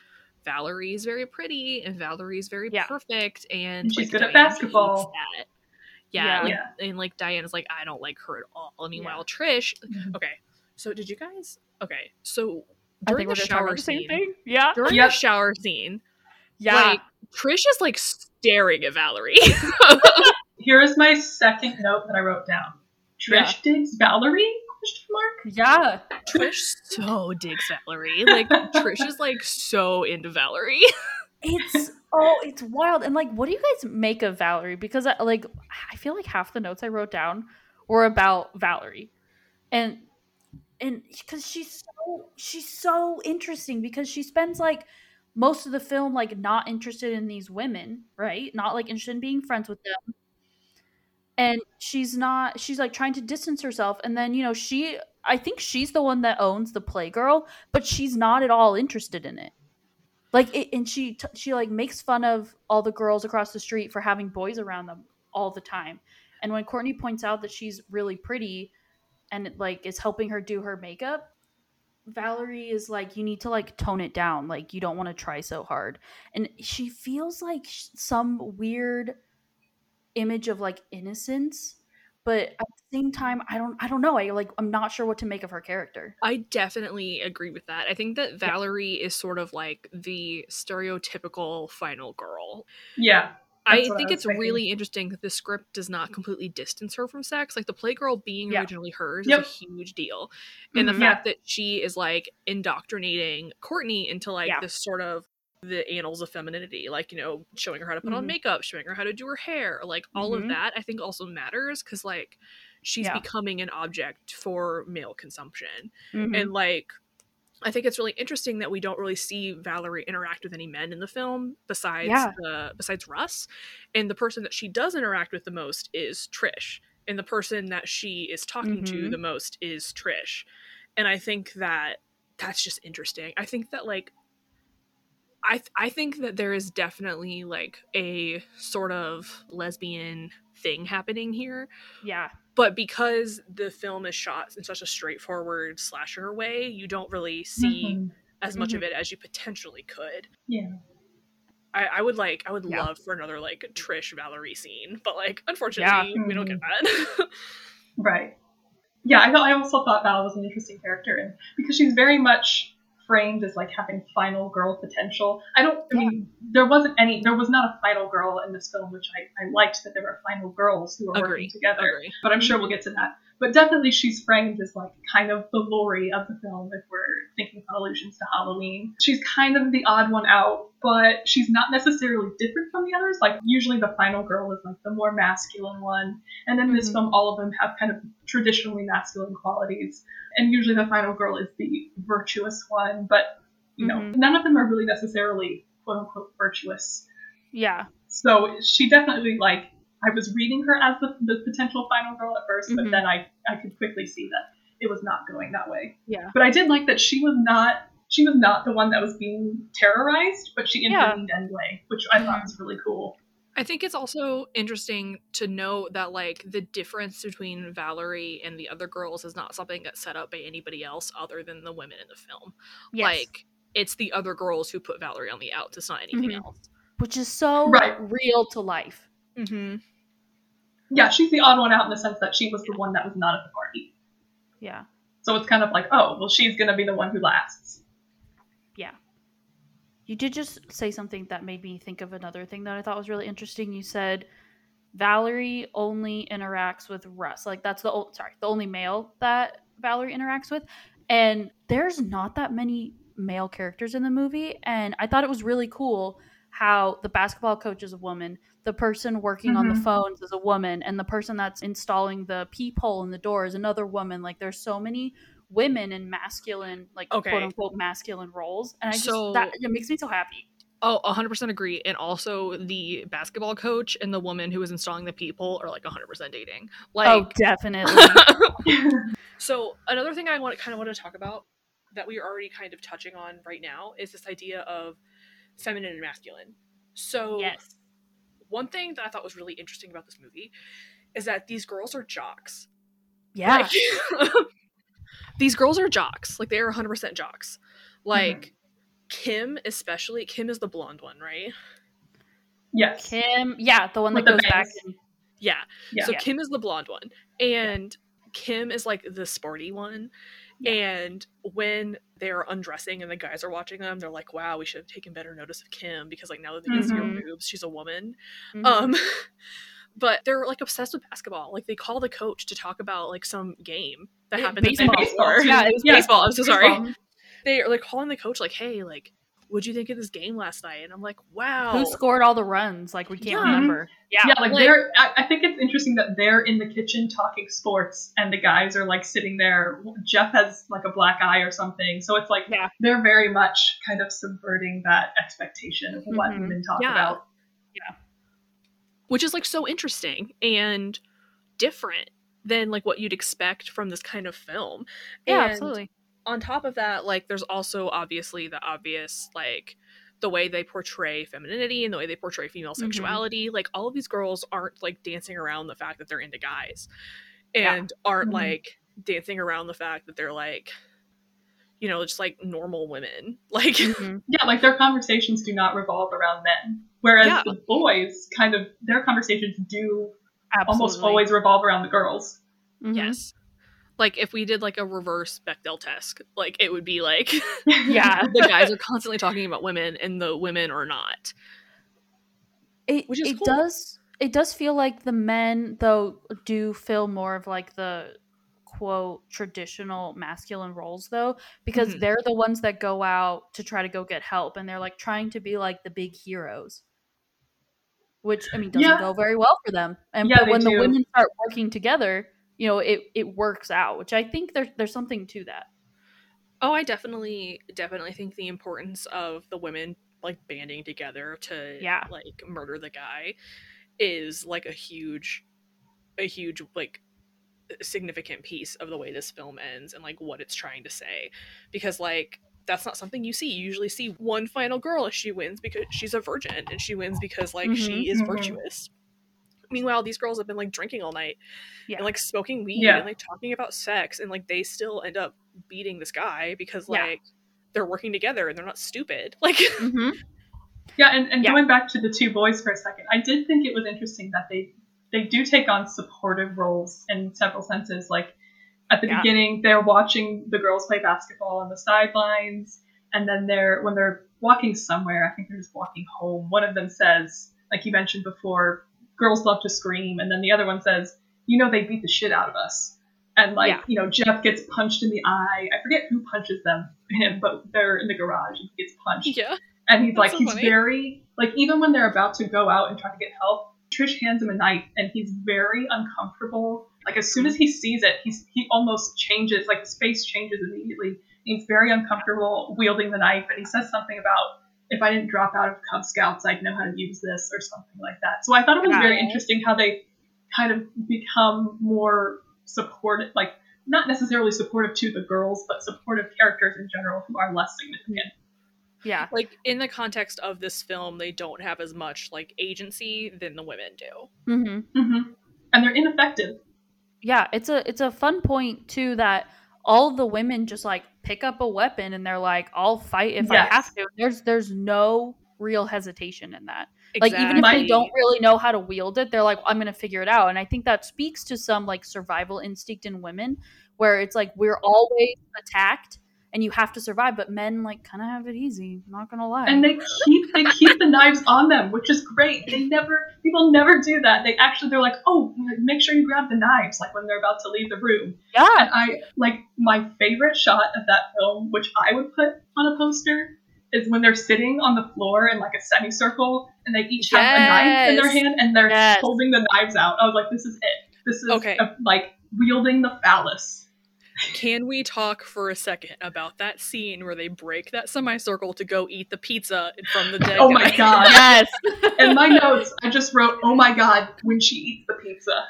Valerie's very pretty and Valerie is very Yeah. perfect and And she's like, good at basketball. hates. Yeah, Yeah. like- Yeah. and like Diana's like I don't like her at all. And meanwhile, Yeah. Trish. Mhm. Okay, so did you guys? Okay, so I during think we're the shower about the same scene, thing. Yeah. during Yep. the shower scene, Yeah. like Trish is like staring at Valerie. Here is my second note that I wrote down. Trish digs Valerie? Question mark. yeah. Trish so digs Valerie. Like Trish is like so into Valerie. It's oh, it's wild. And like, what do you guys make of Valerie? Because I, like, I feel like half the notes I wrote down were about Valerie, and and because she's so she's so interesting because she spends like most of the film like not interested in these women, right? Not like interested in being friends with them. And she's not she's like trying to distance herself and then you know she I think she's the one that owns the playgirl, but she's not at all interested in it. Like it, and she t- she like makes fun of all the girls across the street for having boys around them all the time. And when courtney points out that she's really pretty and it, like is helping her do her makeup valerie is like you need to like tone it down. Like you don't want to try so hard. And she feels like some weird image of like innocence but at the same time i don't i don't know i like i'm not sure what to make of her character I definitely agree with that. I think that Valerie is sort of like the stereotypical final girl. Yeah. I That's what I think it's thinking. really interesting that the script does not completely distance her from sex. Like the Playgirl being Yeah. originally hers Yep. is a huge deal. And the Mhm. fact that she is like indoctrinating Courtney into like Yeah. this sort of the annals of femininity, like, you know, showing her how to put on Mhm. makeup, showing her how to do her hair, like all of Mhm. that, I think also matters because like she's Yeah. becoming an object for male consumption. Mhm. And like I think it's really interesting that we don't really see Valerie interact with any men in the film besides Yeah. the besides Russ. And the person that she does interact with the most is Trish. And the person that she is talking to Mhm. the most is Trish. And I think that that's just interesting. I think that like I th- I think that there is definitely like a sort of lesbian thing happening here yeah but because the film is shot in such a straightforward slasher way, you don't really see Mhm. as much Mhm. of it as you potentially could. Yeah. I, I would like, I would Yeah. love for another like Trish Valerie scene, but like unfortunately we don't get that. Right. Yeah, I, thought, I also thought Val was an interesting character, and because she's very much framed as like having final girl potential. I don't. I mean, there wasn't any. There was not a final girl in this film, which I, I liked that there were final girls who were Agree. working together. Agree. But I'm sure we'll get to that. But definitely, she's framed as like kind of the Lori of the film if we're thinking about allusions to Halloween. She's kind of the odd one out, but she's not necessarily different from the others. Like usually, the final girl is like the more masculine one, and then in this Mhm. film, all of them have kind of traditionally masculine qualities. And usually, the final girl is the virtuous one, but you know, Mhm. none of them are really necessarily quote unquote virtuous. yeah So she definitely like I was reading her as the, the potential final girl at 1st but Mhm. then I I could quickly see that it was not going that way. Yeah. But I did like that she was not she was not the one that was being terrorized, but she Yeah. intervened anyway, which I thought was really cool. I think it's also interesting to note that like the difference between Valerie and the other girls is not something that's set up by anybody else other than the women in the film. yes. Like it's the other girls who put Valerie on the outs. It's not anything Mhm. else. which is so Right. real to life Mm-hmm. Yeah, she's the odd one out in the sense that she was the one that was not at the party. yeah. So it's kind of like, oh, well she's gonna be the one who lasts. yeah. You did just say something that made me think of another thing that i thought was really interesting. You said valerie only interacts with russ. Like that's the o- sorry the only male that valerie interacts with. And there's not that many male characters in the movie. And i thought it was really cool how the basketball coach is a woman, the person working on the Mhm. phones is a woman, and the person that's installing the peephole in the door is another woman. Like there's so many women in masculine, like Okay. quote unquote masculine roles, and I just So- that it makes me so happy. Oh, 100% agree. And also, the basketball coach and the woman who is installing the people are like 100% dating. Like, oh, definitely. so another thing I want kind of want to talk about that we are already kind of touching on right now is this idea of feminine and masculine. So yes. One thing that I thought was really interesting about this movie is that these girls are jocks. Yeah. Like, these girls are jocks. Like they are 100% jocks. Mm-hmm. Like Kim especially, Kim is the blonde one, right? yes. Kim, yeah, the one With that the goes back bangs. and Yeah. Yeah. So Yeah. Kim is the blonde one, and Kim is like the sporty one. And when they're undressing and the guys are watching them, they're like, "Wow, we should have taken better notice of Kim because like now that they can see her Mhm. boobs, she's a woman." Mhm. Um, but they're like obsessed with basketball. Like they call the coach to talk about like some game that Yeah, happened baseball. before. too. Yeah, it was Yeah. baseball. I'm so sorry. Baseball. They are like calling the coach like, "Hey, like, what'd you think of this game last night?" And I'm like, "Wow, who scored all the runs? Like we can't Yeah. remember. Yeah. Yeah, like, like- they're. I, I think it's interesting that they're in the kitchen talking sports, and the guys are like sitting there. Jeff has like a black eye or something, so it's like Yeah. they're very much kind of subverting that expectation of what Mhm. women talk Yeah. about. Yeah. Which is like so interesting and different than like what you'd expect from this kind of film. Yeah, And absolutely. On top of that, like there's also obviously the obvious like the way they portray femininity and the way they portray female Mhm. sexuality. Like all of these girls aren't like dancing around the fact that they're into guys Yeah. and aren't Mhm. like dancing around the fact that they're like you know, just like normal women. Like Mhm. Yeah, like their conversations do not revolve around men, whereas Yeah. the boys kind of their conversations do Absolutely. almost always revolve around the girls. Yes. Like if we did like a reverse Bechdel test, like it would be like Yeah. the guys are constantly talking about women and the women are not. It, Which is it cool. does it does feel like the men though do fill more of like the quote traditional masculine roles though because Mhm. they're the ones that go out to try to go get help and they're like trying to be like the big heroes which i mean doesn't Yeah. go very well for them and Yeah, but when the women start working together you know it it works out which i think there's there's something to that Oh, I definitely definitely think the importance of the women like banding together to Yeah. like murder the guy is like a huge a huge like significant piece of the way this film ends and like what it's trying to say because like that's not something you see you usually see one final girl and she wins because she's a virgin and she wins because like she is Mhm. virtuous meanwhile these girls have been like drinking all night Yeah. and like smoking weed Yeah. and like talking about sex and like they still end up beating this guy because Yeah. like they're working together and they're not stupid like mm-hmm. Yeah, and, and Yeah. going back to the two boys for a second, I did think it was interesting that they they do take on supportive roles in several senses. Like at the Yeah. beginning, they're watching the girls play basketball on the sidelines, and then they're when they're walking somewhere, I think they're just walking home. One of them says, like you mentioned before, girls love to scream, and then the other one says, you know, they beat the shit out of us. And like, Yeah. you know, Jeff gets punched in the eye. I forget who punches them, him, but they're in the garage and he gets punched yeah and he's That's like so he's funny. very like even when they're about to go out and try to get help trish hands him a knife and he's very uncomfortable like as soon as he sees it he's he almost changes like his face changes immediately he's very uncomfortable wielding the knife and he says something about if i didn't drop out of cub scouts i'd know how to use this or something like that so i thought it was very Yeah. interesting how they kind of become more supportive like not necessarily supportive to the girls but supportive characters in general who are less significant yeah like in the context of this film they don't have as much like agency than the women do mm-hmm. hmm And they're ineffective. yeah it's a it's a fun point too that all the women just like pick up a weapon and they're like i'll fight if Yes. i have to. There's there's no real hesitation in that. Like even if they don't really know how to wield it they're like i'm gonna figure it out. And i think that speaks to some like survival instinct in women where it's like we're always attacked and you have to survive but men like kind of have it easy not gonna lie And they keep they keep the knives on them, which is great. They never people never do that. They actually they're like, oh, make sure you grab the knives, like when they're about to leave the room. yeah And I like my favorite shot of that film, which I would put on a poster, is when they're sitting on the floor in like a semicircle and they each have a knife in their hand and they're Yes. holding the knives out. I was like, this is it. This is Okay. a- like wielding the phallus. Can we talk for a second about that scene where they break that semicircle to go eat the pizza from the dead Oh guy? my god. yes. In my notes, I just wrote, "Oh my god," when she eats the pizza.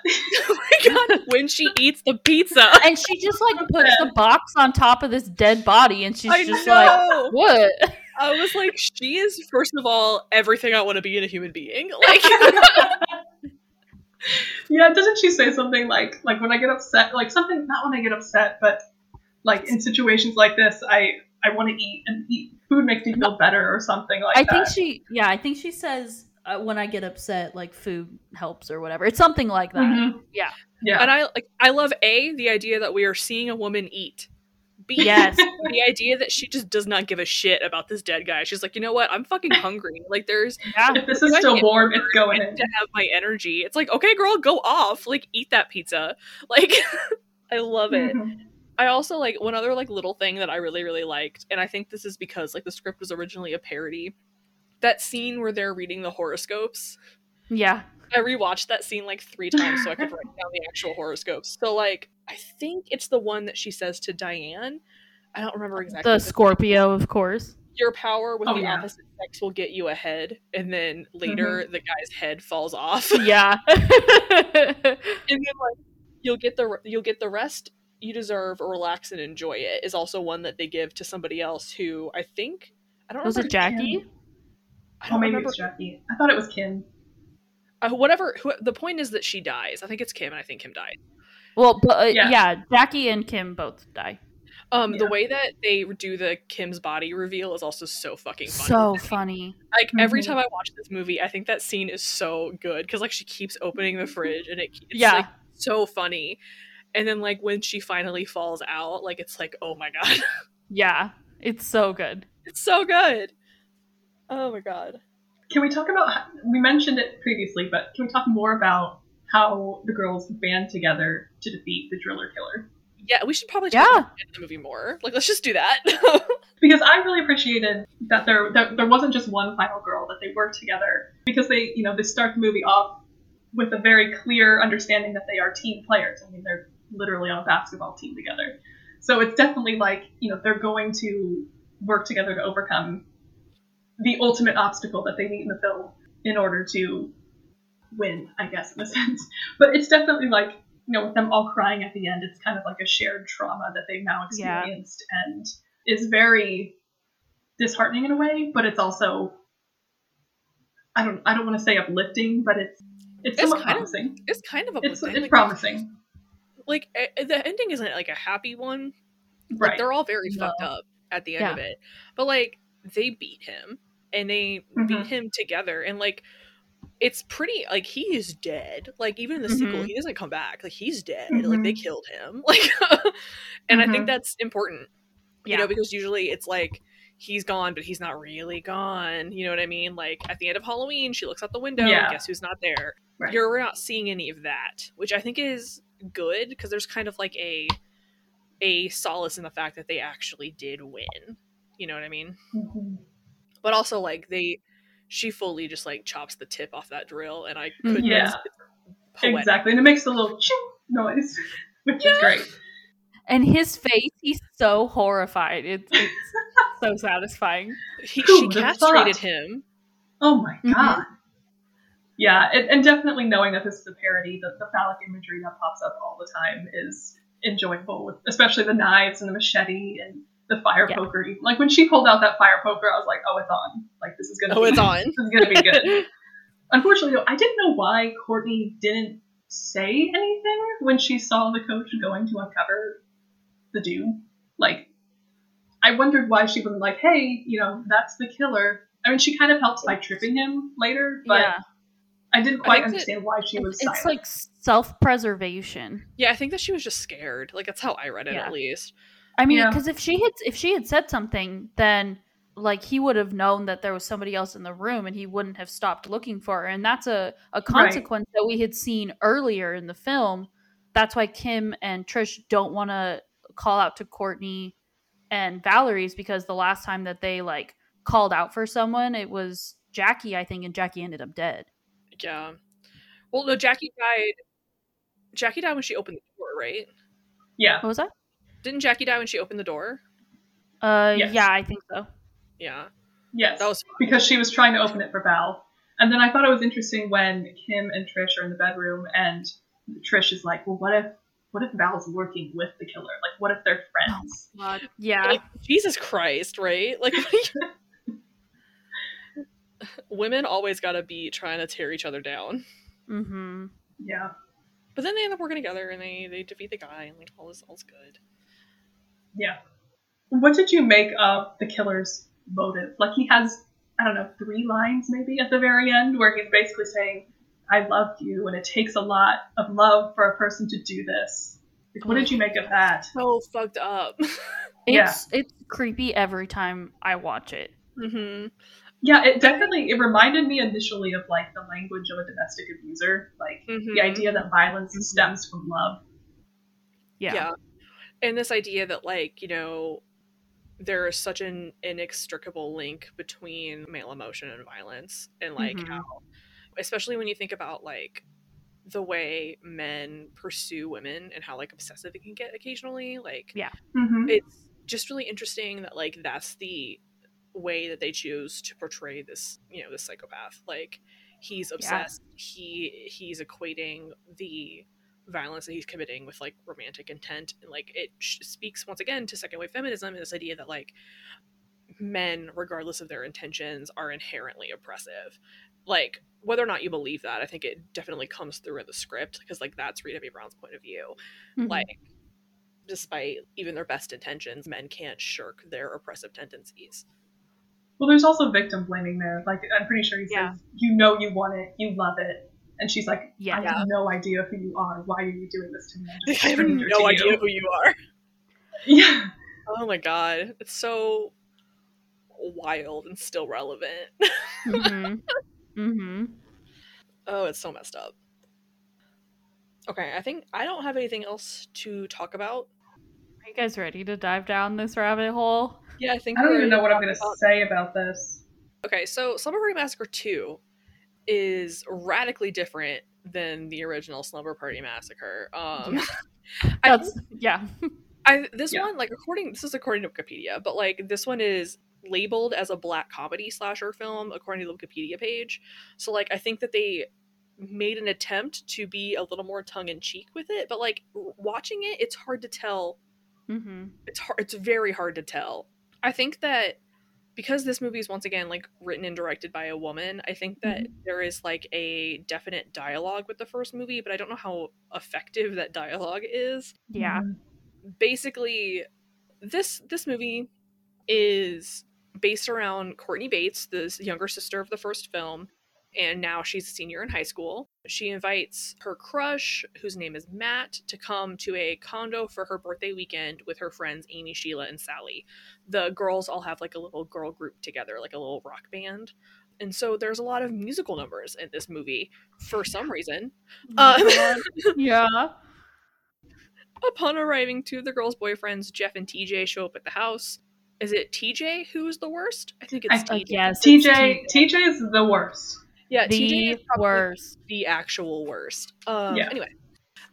oh my god! When she eats the pizza, and she just like puts the box on top of this dead body and she's I just like know. what I was like, she is first of all everything I want to be in a human being. Like, yeah, doesn't she say something like, like when I get upset, like something not when I get upset, but like in situations like this, I I want to eat and eat food makes me feel better or something like i that. I think she yeah i think she says uh, when i get upset like food helps or whatever it's something like that Mhm. Yeah. Yeah. and I like, I love a the idea that we are seeing a woman eat. B, yes the idea that she just does not give a shit about this dead guy. She's like, you know what? I'm fucking hungry. Like, there's yeah if this is I still warm, it's going in. to have my energy. It's like, okay, girl, go off. Like, eat that pizza. Like, I love it. Mhm. I also like one other like little thing that I really really liked, and I think this is because like the script was originally a parody. That scene where they're reading the horoscopes. yeah I rewatched that scene like three times so I could write down the actual horoscopes. So like I think it's the one that she says to Diane. I don't remember exactly. the the- scorpio of course Your power with Oh, the yeah. opposite sex will get you ahead, and then later the guy's head falls off, yeah and then like you'll get the you'll get the rest you deserve or relax and enjoy it is also one that they give to somebody else who I think I don't was remember it jackie I Oh, don't maybe remember it's Jackie. I thought it was Kim. uh, whatever who, the point is that she dies. I think it's Kim and I think Kim died. Well but uh, Yeah. yeah. jackie and kim both die Um the way that they do the Kim's body reveal is also so fucking funny. so funny like every Mhm. time I watch this movie, I think that scene is so good because like she keeps opening the fridge and it, it's Yeah. like so funny. And then like when she finally falls out, like it's like oh my god, yeah it's so good it's so good. Oh my god. Can we talk about? We mentioned it previously, but can we talk more about how the girls band together to defeat the Driller Killer? Yeah, we should probably talk Yeah. about the movie more. Like let's just do that. Because I really appreciated that there, there there wasn't just one final girl that they worked together because they you know they start the movie off with a very clear understanding that they are team players. I mean they're literally on a basketball team together, so it's definitely like you know they're going to work together to overcome the ultimate obstacle that they meet in the film in order to win, I guess in a sense. But it's definitely like you know with them all crying at the end, it's kind of like a shared trauma that they've now Yeah. experienced and is very disheartening in a way, but it's also I don't I don't want to say uplifting, but it's it's It's kind of promising. it's kind of It's uplifting. it's like, promising, like eh, the ending isn't like a happy one. Like, right? they're all very No. fucked up at the end of it. But like they beat him and they beat Mhm. him together and like it's pretty like he is dead. Like even in the sequel, Mhm. he doesn't come back. Like he's dead. Like they Mhm. killed him. Like and I think Mhm. that's important. You Yeah. know, because usually it's like he's gone, but he's not really gone. You know what I mean? Like at the end of Halloween, she looks out the window Yeah. and guess who's not there? Right. You're we're not seeing any of that, which I think is good because there's kind of like a a solace in the fact that they actually did win. You know what I mean? Mhm. But also like they she fully just like chops the tip off that drill and I couldn't Yeah. Exactly, and it makes a little ching noise, which is great. and his face he's so horrified it's, it's so satisfying He, Who she would've castrated him. Oh my Mhm. god. Yeah, and, and definitely knowing that this is a parody, the, the phallic imagery that pops up all the time is enjoyable, with especially the knives and the machete and the fire Yeah. poker. Like when she pulled out that fire poker, I was like, oh, it's on. Like this is gonna. Oh, be, it's on. This is gonna be good. Unfortunately, though, I didn't know why Courtney didn't say anything when she saw the coach going to uncover the dude. Like, I wondered why she wasn't like, hey, you know, that's the killer. I mean, she kind of helps by tripping him later, but yeah I didn't quite think that- understand why she was it's silent. like self-preservation Yeah, I think that she was just scared. Like that's how I read it Yeah. at least. I mean, Yeah. because if she had if she had said something, then like he would have known that there was somebody else in the room, and he wouldn't have stopped looking for her. And that's a a consequence that we had seen earlier in the film. That's why Kim and Trish don't want to call out to Courtney and Valerie's because the last time that they like called out for someone, it was Jackie, I think, and Jackie ended up dead. Yeah. Well, no, Jackie died. Jackie died when she opened the door, right? Yeah. What was that? Didn't Jackie die when she opened the door? Uh, Yes. yeah, I think so. Yeah. Yes. That was because she was trying to open it for Val. And then I thought it was interesting when Kim and Trish are in the bedroom and Trish is like, "Well, what if what if Val's working with the killer? Like, what if they're friends?" Yeah, like Jesus Christ, right? Like women always gotta be trying to tear each other down. mm-hmm. Yeah. But then they end up working together and they they defeat the guy and like all is all's good. Yeah. What did you make of the killer's motive? Like he has, I don't know, three lines maybe at the very end where he's basically saying, I loved you and it takes a lot of love for a person to do this. Like, what did you make of that? So fucked up. Yeah. it's it's creepy every time I watch it. hmm Yeah, it definitely it reminded me initially of like the language of a domestic abuser, like Mhm. the idea that violence stems from love. Yeah, yeah. And this idea that like, you know, there is such an inextricable link between male emotion and violence and like Mhm. how especially when you think about like the way men pursue women and how like obsessive it can get occasionally like Mm-hmm. it's just really interesting that like that's the way that they choose to portray this you know this psychopath like he's obsessed he he's equating the violence that he's committing with like romantic intent and like it sh- speaks once again to second wave feminism and this idea that like men regardless of their intentions are inherently oppressive like whether or not you believe that i think it definitely comes through in the script because like that's rita b brown's point of view Mhm. like despite even their best intentions men can't shirk their oppressive tendencies Well, there's also victim blaming there. Like I'm pretty sure he Yeah. says, "You know you want it, you love it," and she's like, Yeah. "I have no idea who you are. Why are you doing this to me? I'm i just a have no idea you." who you are Yeah. oh my god it's so wild and still relevant Mhm. Mhm. oh it's so messed up okay i think i don't have anything else to talk about Are you guys ready to dive down this rabbit hole? yeah i think I don't we're even know what I'm gonna say about this. Okay, so Slumber Party Massacre 2 is radically different than the original Slumber Party Massacre. Um I, That's yeah. I this Yeah. one like according this is according to Wikipedia, but like this one is labeled as a black comedy slasher film according to the Wikipedia page. So like I think that they made an attempt to be a little more tongue in cheek with it, but like watching it it's hard to tell Mm-hmm. it's hard it's very hard to tell i think that because this movie is once again like written and directed by a woman i think that there is like a definite dialogue with the first movie but i don't know how effective that dialogue is Yeah. Mhm. basically this this movie is based around courtney bates the younger sister of the first film and now she's a senior in high school she invites her crush whose name is matt to come to a condo for her birthday weekend with her friends amy sheila and sally the girls all have like a little girl group together like a little rock band and so there's a lot of musical numbers in this movie for some reason Uh, yeah. Upon arriving, two of the girls' boyfriends, Jeff and TJ, show up at the house. Is it TJ who's the worst? I think it's I- TJ. Uh, yes. it's TJ TJ is the worst. Yeah, TJ the is probably worst. the actual worst. Um, Yeah. Anyway,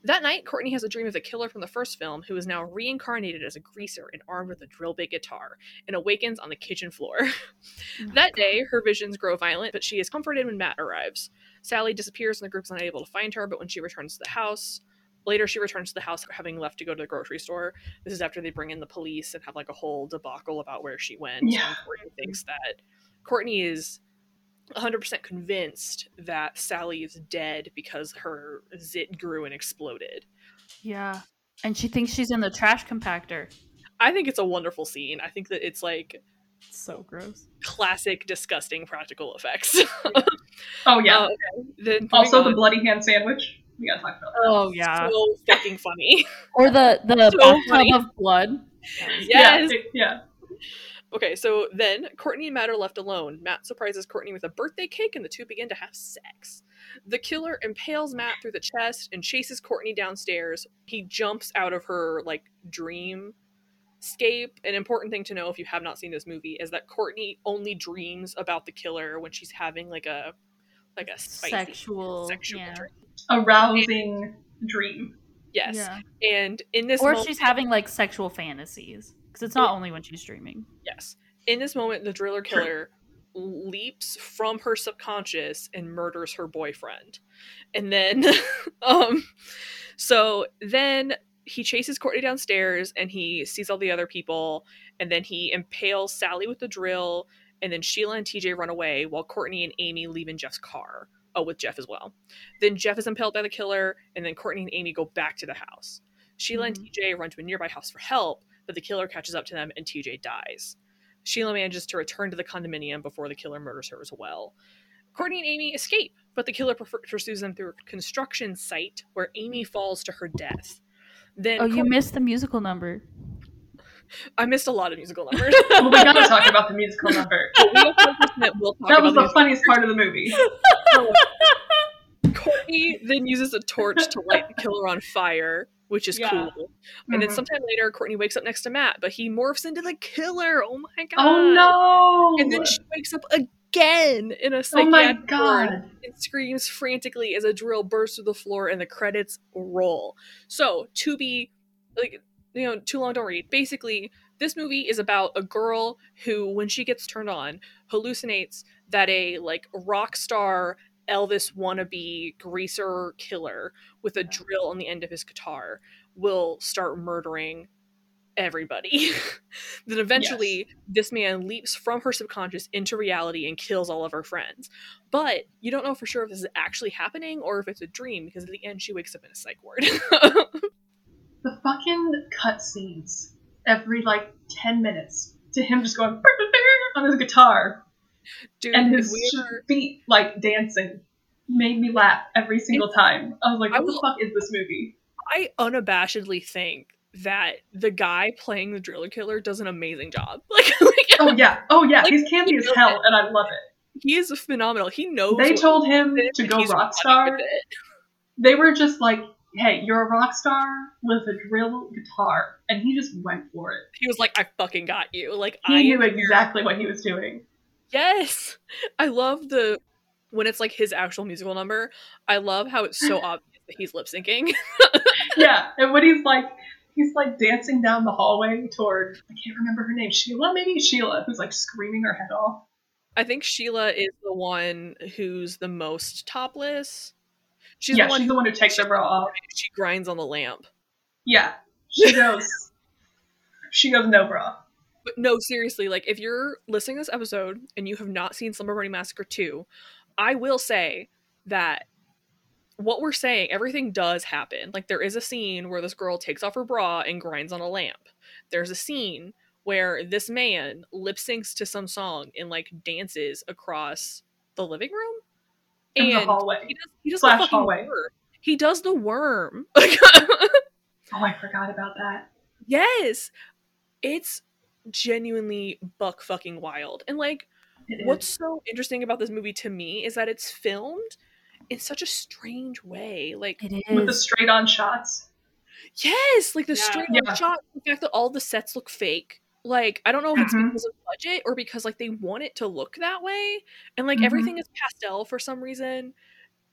that night, Courtney has a dream of the killer from the first film, who is now reincarnated as a greaser and armed with a drill bit guitar, and awakens on the kitchen floor. that day, her visions grow violent, but she is comforted when Matt arrives. Sally disappears, and the group is unable to find her. But when she returns to the house, later she returns to the house having left to go to the grocery store. This is after they bring in the police and have like a whole debacle about where she went. Yeah. And Courtney thinks that Courtney is 100% convinced that Sally is dead because her zit grew and exploded. Yeah. And she thinks she's in the trash compactor. I think it's a wonderful scene. I think that it's like So gross. classic disgusting practical effects. Oh yeah. Uh, okay. Then moving also the bloody hand sandwich. We gotta talk about that. Oh yeah. so fucking funny. Or the the So bathtub funny. of blood. yes. Yeah. Yeah. Okay, so then Courtney and Matt are left alone. Matt surprises Courtney with a birthday cake, and the two begin to have sex. The killer impales Matt through the chest and chases Courtney downstairs. He jumps out of her like dream Scape, an important thing to know if you have not seen this movie is that Courtney only dreams about the killer when she's having like a like a spicy Sexual. sexual yeah. dream. A rousing dream. Yes. Yeah. And in this Or moment, she's having like sexual fantasies. Because it's not only when she's dreaming. yes. In this moment, the driller killer leaps from her subconscious and murders her boyfriend. And then um so then he chases Courtney downstairs and he sees all the other people and then he impales Sally with the drill and then Sheila and TJ run away while Courtney and Amy leave in Jeff's car. Oh, with Jeff as well. Then Jeff is impaled by the killer and then Courtney and Amy go back to the house. Sheila and TJ run to a nearby house for help, but the killer catches up to them and TJ dies. Sheila manages to return to the condominium before the killer murders her as well. Courtney and Amy escape, but the killer prefer- pursues them through a construction site where Amy falls to her death. Then Oh, you missed the musical number. I missed a lot of musical numbers. Well, we gotta talk about the musical number. we'll talk That was the the funniest part of the movie. Courtney then uses a torch to light the killer on fire, which is Yeah. cool. And then Mhm. sometime later, Courtney wakes up next to Matt, but he morphs into the killer. Oh my god! Oh no! And then she wakes up again in a oh psychiatric my ward god! and screams frantically as a drill bursts through the floor and the credits roll. So, to be like, you know, too long don't read. Basically, this movie is about a girl who, when she gets turned on, hallucinates that a like rock star Elvis wannabe greaser killer with a drill on the end of his guitar will start murdering everybody. then eventually this man leaps from her subconscious into reality and kills all of her friends. But you don't know for sure if this is actually happening or if it's a dream because at the end she wakes up in a psych ward. The fucking cutscenes every like ten minutes to him just going on his guitar Dude, and his we ever- feet like dancing made me laugh every single time. I was like, I what the fuck is this movie? I unabashedly think that the guy playing the driller killer does an amazing job. Like, like Oh yeah, oh yeah, Like, he's campy he as hell, it. and I love it. he is phenomenal. He knows They told him to go rock star. They were just like, hey, you're a rock star with a drill guitar, and he just went for it. He was like, "I fucking got you." Like He I knew exactly what he was doing. Yes, I love the when it's like his actual musical number. I love how it's so obvious that he's lip syncing. Yeah, and when he's like, he's like dancing down the hallway toward I can't remember her name, Sheila, maybe Sheila, who's like screaming her head off. I think Sheila is the one who's the most topless. She's yeah, the one she's who the one who takes her bra off. she grinds on the lamp. Yeah, she goes, she goes no bra. But no, seriously, like if you're listening to this episode and you have not seen Slumber Party Massacre 2, I will say that what we're saying, everything does happen. Like there is a scene where this girl takes off her bra and grinds on a lamp. There's a scene where this man lip syncs to some song and like dances across the living room. In the And hallway. he does, he does Slash the fucking hallway. worm. He does the worm. Oh, I forgot about that. yes. It's genuinely buck fucking wild. And like what's so interesting about this movie to me is that it's filmed in such a strange way. Like It with the straight on shots? yes, like the Yeah. straight Yeah. on shot, the fact that all the sets look fake. Like I don't know if it's Mhm. because of budget or because like they want it to look that way. And like Mhm. everything is pastel for some reason.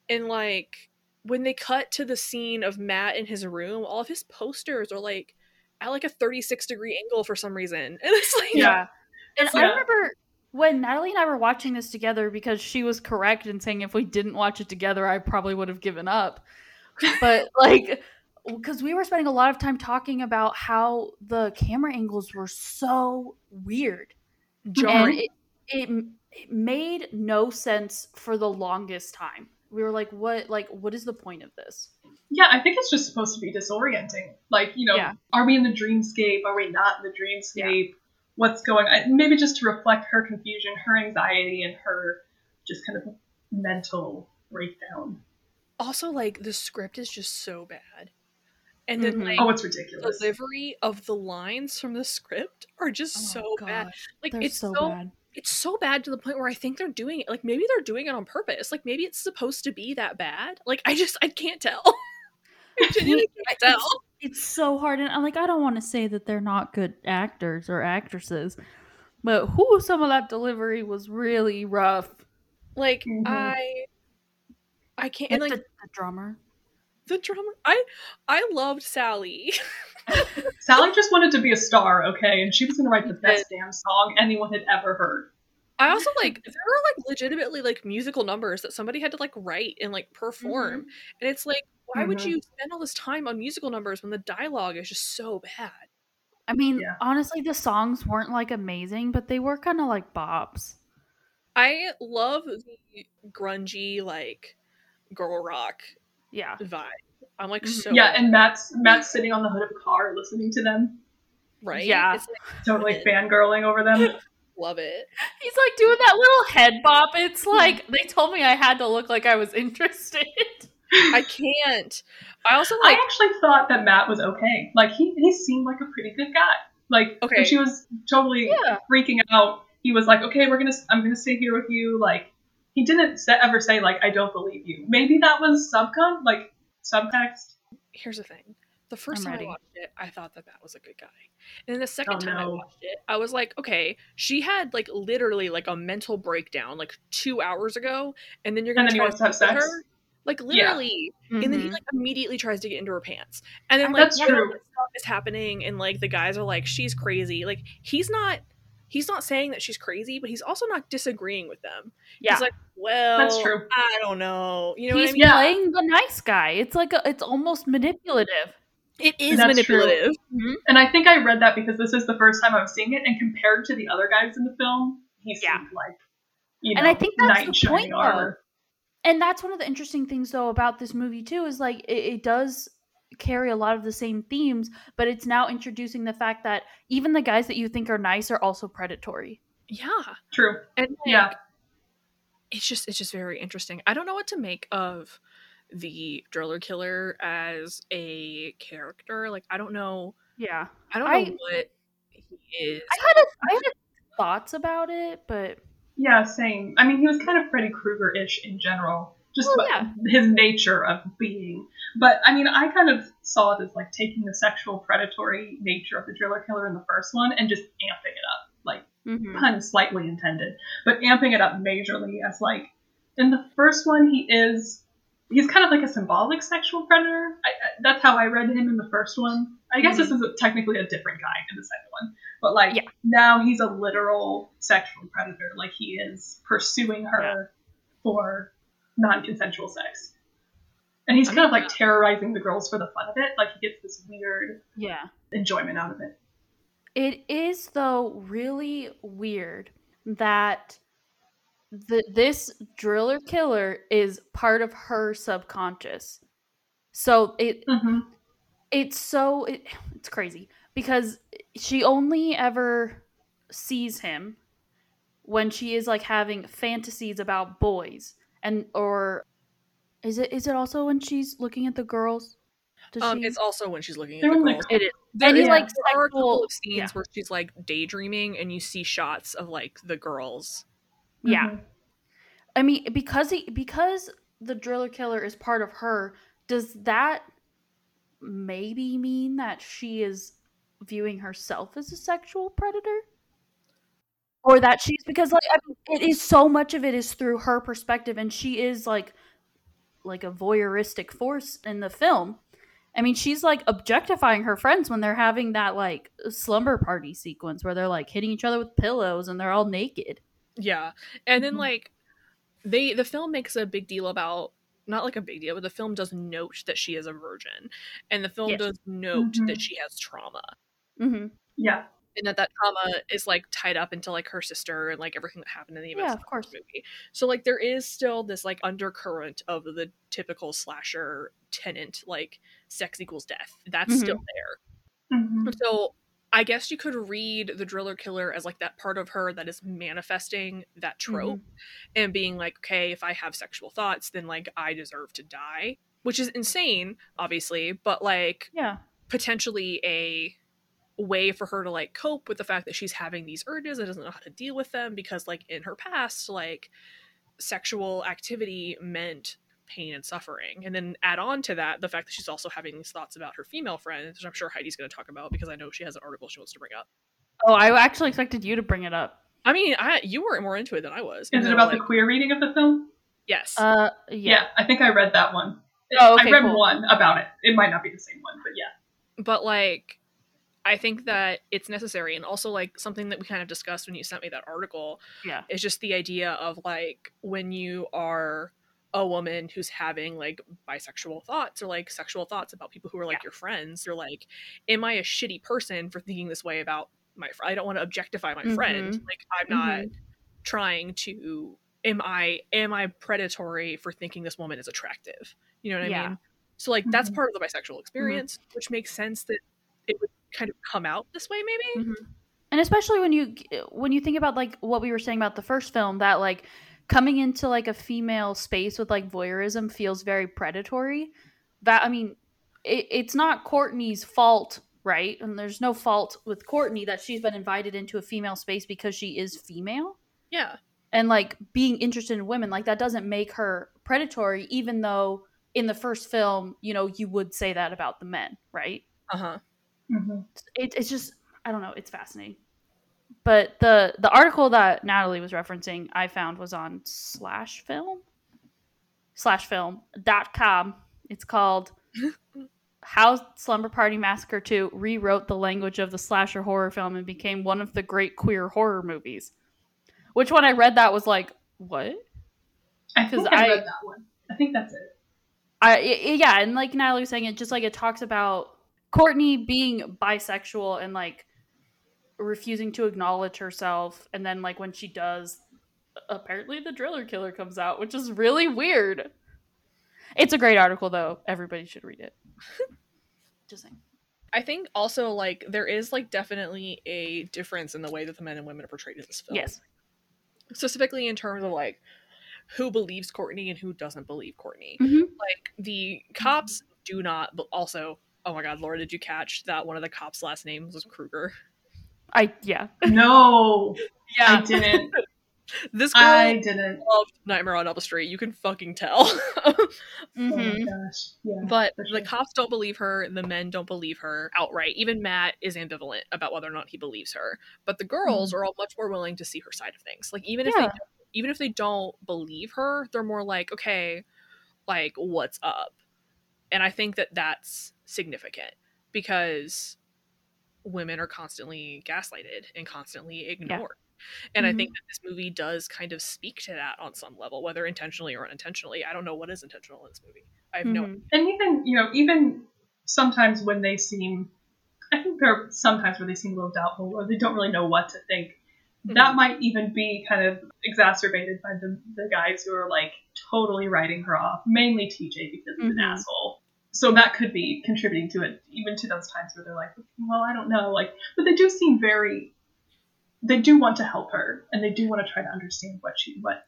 And like when they cut to the scene of Matt in his room, all of his posters are like at like a 36 degree angle for some reason. And it's like Yeah. And It's I remember when Natalie and I were watching this together because she was correct in saying if we didn't watch it together, I probably would have given up. But like, because we were spending a lot of time talking about how the camera angles were so weird, and jarring. it, it it made no sense for the longest time. We were like, "What? Like, what is the point of this?" Yeah, I think it's just supposed to be disorienting. Like, you know, Yeah. are we in the dreamscape? Are we not in the dreamscape? What's going on? Maybe just to reflect her confusion, her anxiety, and her just kind of mental breakdown. also like the script is just so bad. And then Mhm. like Oh, it's ridiculous. delivery of the lines from the script are just so bad. gosh, Like Oh, they're it's so, so, bad. it's so bad to the point where I think they're doing it. Like maybe they're doing it on purpose. Like maybe it's supposed to be that bad. Like I just I can't tell. I genuinely can't it's so hard, and I'm like, I don't want to say that they're not good actors or actresses, but who some of that delivery was really rough. Like Mhm. I, I can't. And And the, like the drummer. the drummer, I, I loved Sally. Sally just wanted to be a star, okay, and she was gonna write the best damn song anyone had ever heard. I also like there are like legitimately like musical numbers that somebody had to like write and like perform, and it's like, why would Mhm. you spend all this time on musical numbers when the dialogue is just so bad? I mean, Yeah. honestly, the songs weren't like amazing, but they were kind of like bops. I love the grungy like girl rock Yeah. vibe. I'm like Mhm. so Yeah, and Matt's Matt's sitting on the hood of a car listening to them, right. Yeah. it's like, totally fangirling over them. Love it. He's like doing that little head bop. It's like they told me I had to look like I was interested. I can't. I also like I actually thought that Matt was okay. Like he he seemed like a pretty good guy. Like Okay. she was totally Yeah. freaking out, he was like, "Okay, we're gonna I'm gonna stay here with you." Like he didn't sa- ever say like, "I don't believe you." Maybe that was subcon like subtext. here's the thing. The 1st I'm time ready. I watched it, I thought that that was a good guy. And then the second Oh, time I watched it, I was like, okay, she had like literally like a mental breakdown like two hours ago, and then you're gonna And then try to have sex? her? Like literally. And then he Mhm. like immediately tries to get into her pants. And then like That's true. this stuff is happening and like the guys are like, she's crazy. Like he's not he's not saying that she's crazy, but he's also not disagreeing with them. yeah. He's like, well, That's true. I don't know. You know He's what I mean? Yeah. playing the nice guy. It's like a, it's almost manipulative. It is That's true. manipulative. Mm-hmm. And I think I read that because this is the first time I was seeing it, and compared to the other guys in the film, he Yeah. seemed like you know, And I think that's knight the in shining point, though. armor. And that's one of the interesting things though about this movie too is like it, it does carry a lot of the same themes, but it's now introducing the fact that even the guys that you think are nice are also predatory. Yeah. True. And like, Yeah. it's just it's just very interesting. I don't know what to make of the driller killer as a character. Like I don't know Yeah. I don't I- know what he is. I had a, I had thoughts about it, but Yeah, same. I mean, he was kind of Freddy Krueger ish in general, just Well, yeah. his nature of being. But I mean, I kind of saw it as like taking the sexual predatory nature of the driller killer in the first one and just amping it up. Like, mhm. pun slightly intended, but amping it up majorly as like in the first one he is he's kind of like a symbolic sexual predator. I, I, that's how I read him in the first one. I guess this mm-hmm. is a, technically a different guy in the second one, but like Yeah. now he's a literal sexual predator. Like he is pursuing her for non-consensual sex. And he's kind of like terrorizing the girls for the fun of it. Like he gets this weird yeah. enjoyment out of it. It is though really weird that the this driller killer is part of her subconscious. So it Mm-hmm. it's so it, it's crazy because she only ever sees him when she is like having fantasies about boys and or is it is it also when she's looking at the girls Does Um, she- it's also when she's looking at They're the the girls. it is There, and it's is- like there are a couple of scenes yeah. where she's like daydreaming, and you see shots of like the girls. Yeah Mm-hmm. I mean, because he because the driller killer is part of her, does that maybe mean that she is viewing herself as a sexual predator? Or that she's because like I mean, it is so much of it is through her perspective and she is like like a voyeuristic force in the film. I mean, she's like objectifying her friends when they're having that like slumber party sequence where they're like hitting each other with pillows and they're all naked. Yeah, and then Mhm. like they the film makes a big deal about not like a big deal, but the film does note that she is a virgin, and the film Yes. does note Mhm. that she has trauma, Mm-hmm. Yeah. and that that trauma is like tied up into like her sister and like everything that happened in the events Yeah, of of course. movie. So like there is still this like undercurrent of the typical slasher tenant, like sex equals death. That's Mhm. still there. hmm So I guess you could read the driller killer as like that part of her that is manifesting that trope mm-hmm. and being like, okay, if I have sexual thoughts, then like I deserve to die, which is insane, obviously, but like Yeah. potentially a way for her to like cope with the fact that she's having these urges and doesn't know how to deal with them because like in her past, like sexual activity meant pain and suffering. And then add on to that the fact that she's also having these thoughts about her female friends, which I'm sure Heidi's going to talk about because I know she has an article she wants to bring up. Oh, I actually expected you to bring it up. I mean, I you were more into it than I was. Is it about like, the queer reading of the film? Yes. Uh, Yeah. yeah. I think I read that one. Oh, okay, I read cool. one about it. It might not be the same one, but yeah. but like I think that it's necessary and also like something that we kind of discussed when you sent me that article Yeah. is just the idea of like when you are a woman who's having like bisexual thoughts or like sexual thoughts about people who are like Yeah. your friends you're like am i a shitty person for thinking this way about my fr- i don't want to objectify my friend Mhm. like i'm not trying to am i am i predatory for thinking this woman is attractive you know what i Yeah. mean so like that's Mhm. part of the bisexual experience which makes sense that it would kind of come out this way maybe Mhm. And especially when you when you think about like what we were saying about the first film, that like coming into like a female space with like voyeurism feels very predatory. That I mean, it, it's not Courtney's fault, right? And there's no fault with Courtney that she's been invited into a female space because she is female. yeah and like being interested in women like that doesn't make her predatory even though in the first film you know you would say that about the men right uh-huh hmm it, it's just i don't know it's fascinating but the the article that natalie was referencing i found was on slash film slash film dot com it's called how slumber party massacre 2 rewrote the language of the slasher horror film and became one of the great queer horror movies which when i read that was like what I think 'Cause I, I- read that one. I think that's it. I i- i- yeah, and like Natalie was saying, it just like it talks about Courtney being bisexual and like refusing to acknowledge herself, and then like when she does, apparently the driller killer comes out, which is really weird. It's a great article though. Everybody should read it. just saying. I think also like there is like definitely a difference in the way that the men and women are portrayed in this film. Yes. Specifically in terms of like who believes Courtney and who doesn't believe Courtney. Mhm. Like the cops do not but also oh my god, Laura, did you catch that one of the cops' last names was Kruger? I yeah. No, yeah. I didn't. This girl I didn't. loved Nightmare on Elm Street. You can fucking tell. Oh my Mhm. gosh. Yeah. But for the cops don't believe her, the men don't believe her outright. Even Matt is ambivalent about whether or not he believes her. But the girls are all much more willing to see her side of things. Like even if they even if they don't believe her, they're more like, okay, like what's up? And I think that that's significant because women are constantly gaslighted and constantly ignored. And I Mhm. think that this movie does kind of speak to that on some level, whether intentionally or unintentionally. I don't know what is intentional in this movie. I have no Mhm. and even you know even sometimes when they seem i think there are sometimes where they seem a little doubtful or they don't really know what to think that might even be kind of exacerbated by the, the guys who are like totally writing her off mainly tj because he's an Mhm. asshole so that could be contributing to it even to those times where they're like well i don't know like but they do seem very they do want to help her and they do want to try to understand what she what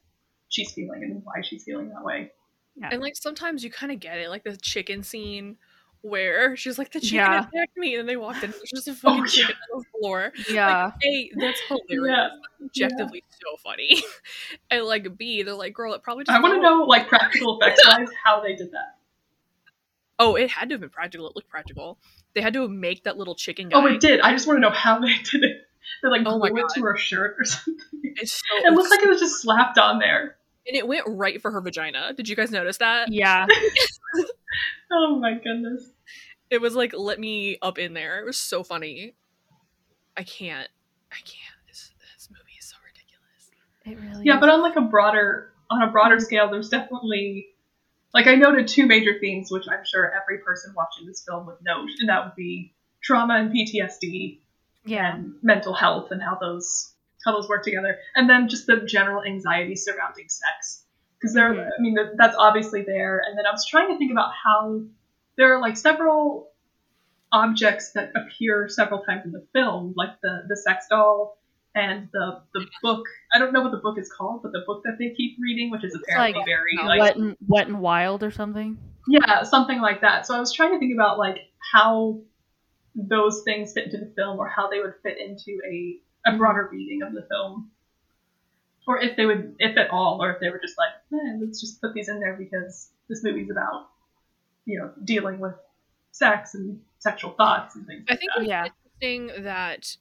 she's feeling and why she's feeling that way Yeah. And like sometimes you kind of get it, like the chicken scene where she's like, "The chicken Yeah. attacked me," and then they walked in, and there's just a Oh, fucking yeah. chicken on the floor. Yeah. Like, a, that's hilarious. Yeah. That's objectively so funny. and like B, they're like, "Girl, it probably just." I want to know, like, practical effects wise, how they did that. Oh, it had to have been practical. It looked practical. They had to make that little chicken oh, guy. Oh, it did. I just want to know how they did it. They like Oh my glue it to her shirt or something. It's so. It looked like it was just slapped on there. and it went right for her vagina. Did you guys notice that? Yeah. Oh my goodness. It was like, "Let me up in there." It was so funny. I can't. I can't. This, this movie is so ridiculous. It really Yeah, is. but on like a broader on a broader scale, there's definitely like I noted two major themes, which I'm sure every person watching this film would note, and that would be trauma and PTSD yeah. and mental health and how those how those work together, and then just the general anxiety surrounding sex. Because there, Mhm. I mean, that- that's obviously there. And then I was trying to think about how there are like several objects that appear several times in the film, like the the sex doll and the the book. I don't know what the book is called, but the book that they keep reading, which is apparently like, very like wet and wet and wild or something. yeah, something like that. So I was trying to think about like how those things fit into the film or how they would fit into a, a broader reading of the film. or if they would, if at all, or if they were just like, eh, let's just put these in there because this movie's about, you know, dealing with sex and sexual thoughts and things. I like think that. it's Yeah. interesting that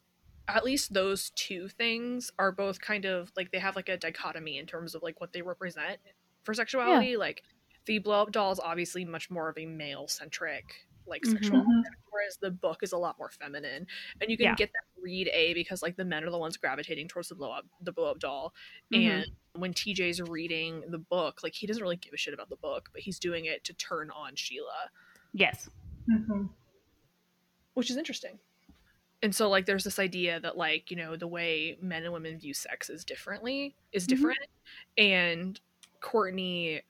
at least those two things are both kind of like they have like a dichotomy in terms of like what they represent for sexuality. Like the blow up doll is obviously much more of a male centric like Mhm. sexual whereas the book is a lot more feminine. And you can Yeah. get that read A because like the men are the ones gravitating towards the blow up the blow up doll. Mhm. And when TJ's reading the book, like he doesn't really give a shit about the book, but he's doing it to turn on Sheila. Yes. Mhm. which is interesting. And so like there's this idea that like, you know, the way men and women view sex is differently is Mhm. different. And Courtney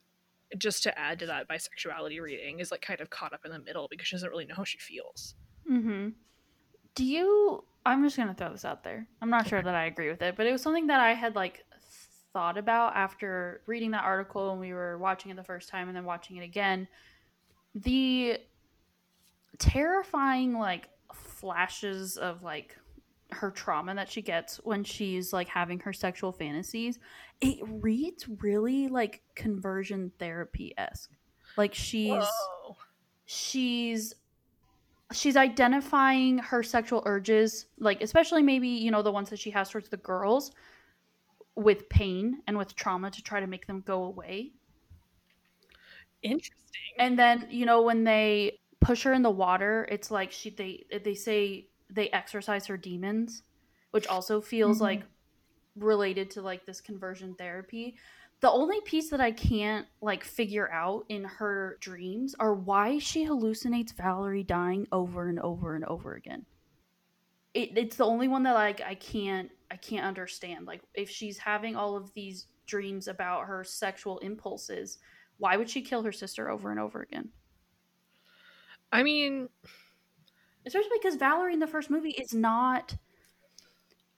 just to add to that bisexuality reading is like kind of caught up in the middle because she doesn't really know how she feels. Mm-hmm. Do you? I'm just gonna throw this out there. I'm not sure that I agree with it, but it was something that I had like thought about after reading that article and we were watching it the first time and then watching it again. The terrifying like flashes of like her trauma that she gets when she's like having her sexual fantasies it reads really like conversion therapy esque like she's Whoa. she's she's identifying her sexual urges like especially maybe you know the ones that she has towards the girls with pain and with trauma to try to make them go away Interesting. and then you know when they push her in the water it's like she they they say they exercise her demons which also feels Mhm. like related to like this conversion therapy. The only piece that i can't like figure out in her dreams are why she hallucinates valerie dying over and over and over again. It, it's the only one that like i can't i can't understand. Like if she's having all of these dreams about her sexual impulses why would she kill her sister over and over again I mean, especially because Valerie in the first movie is not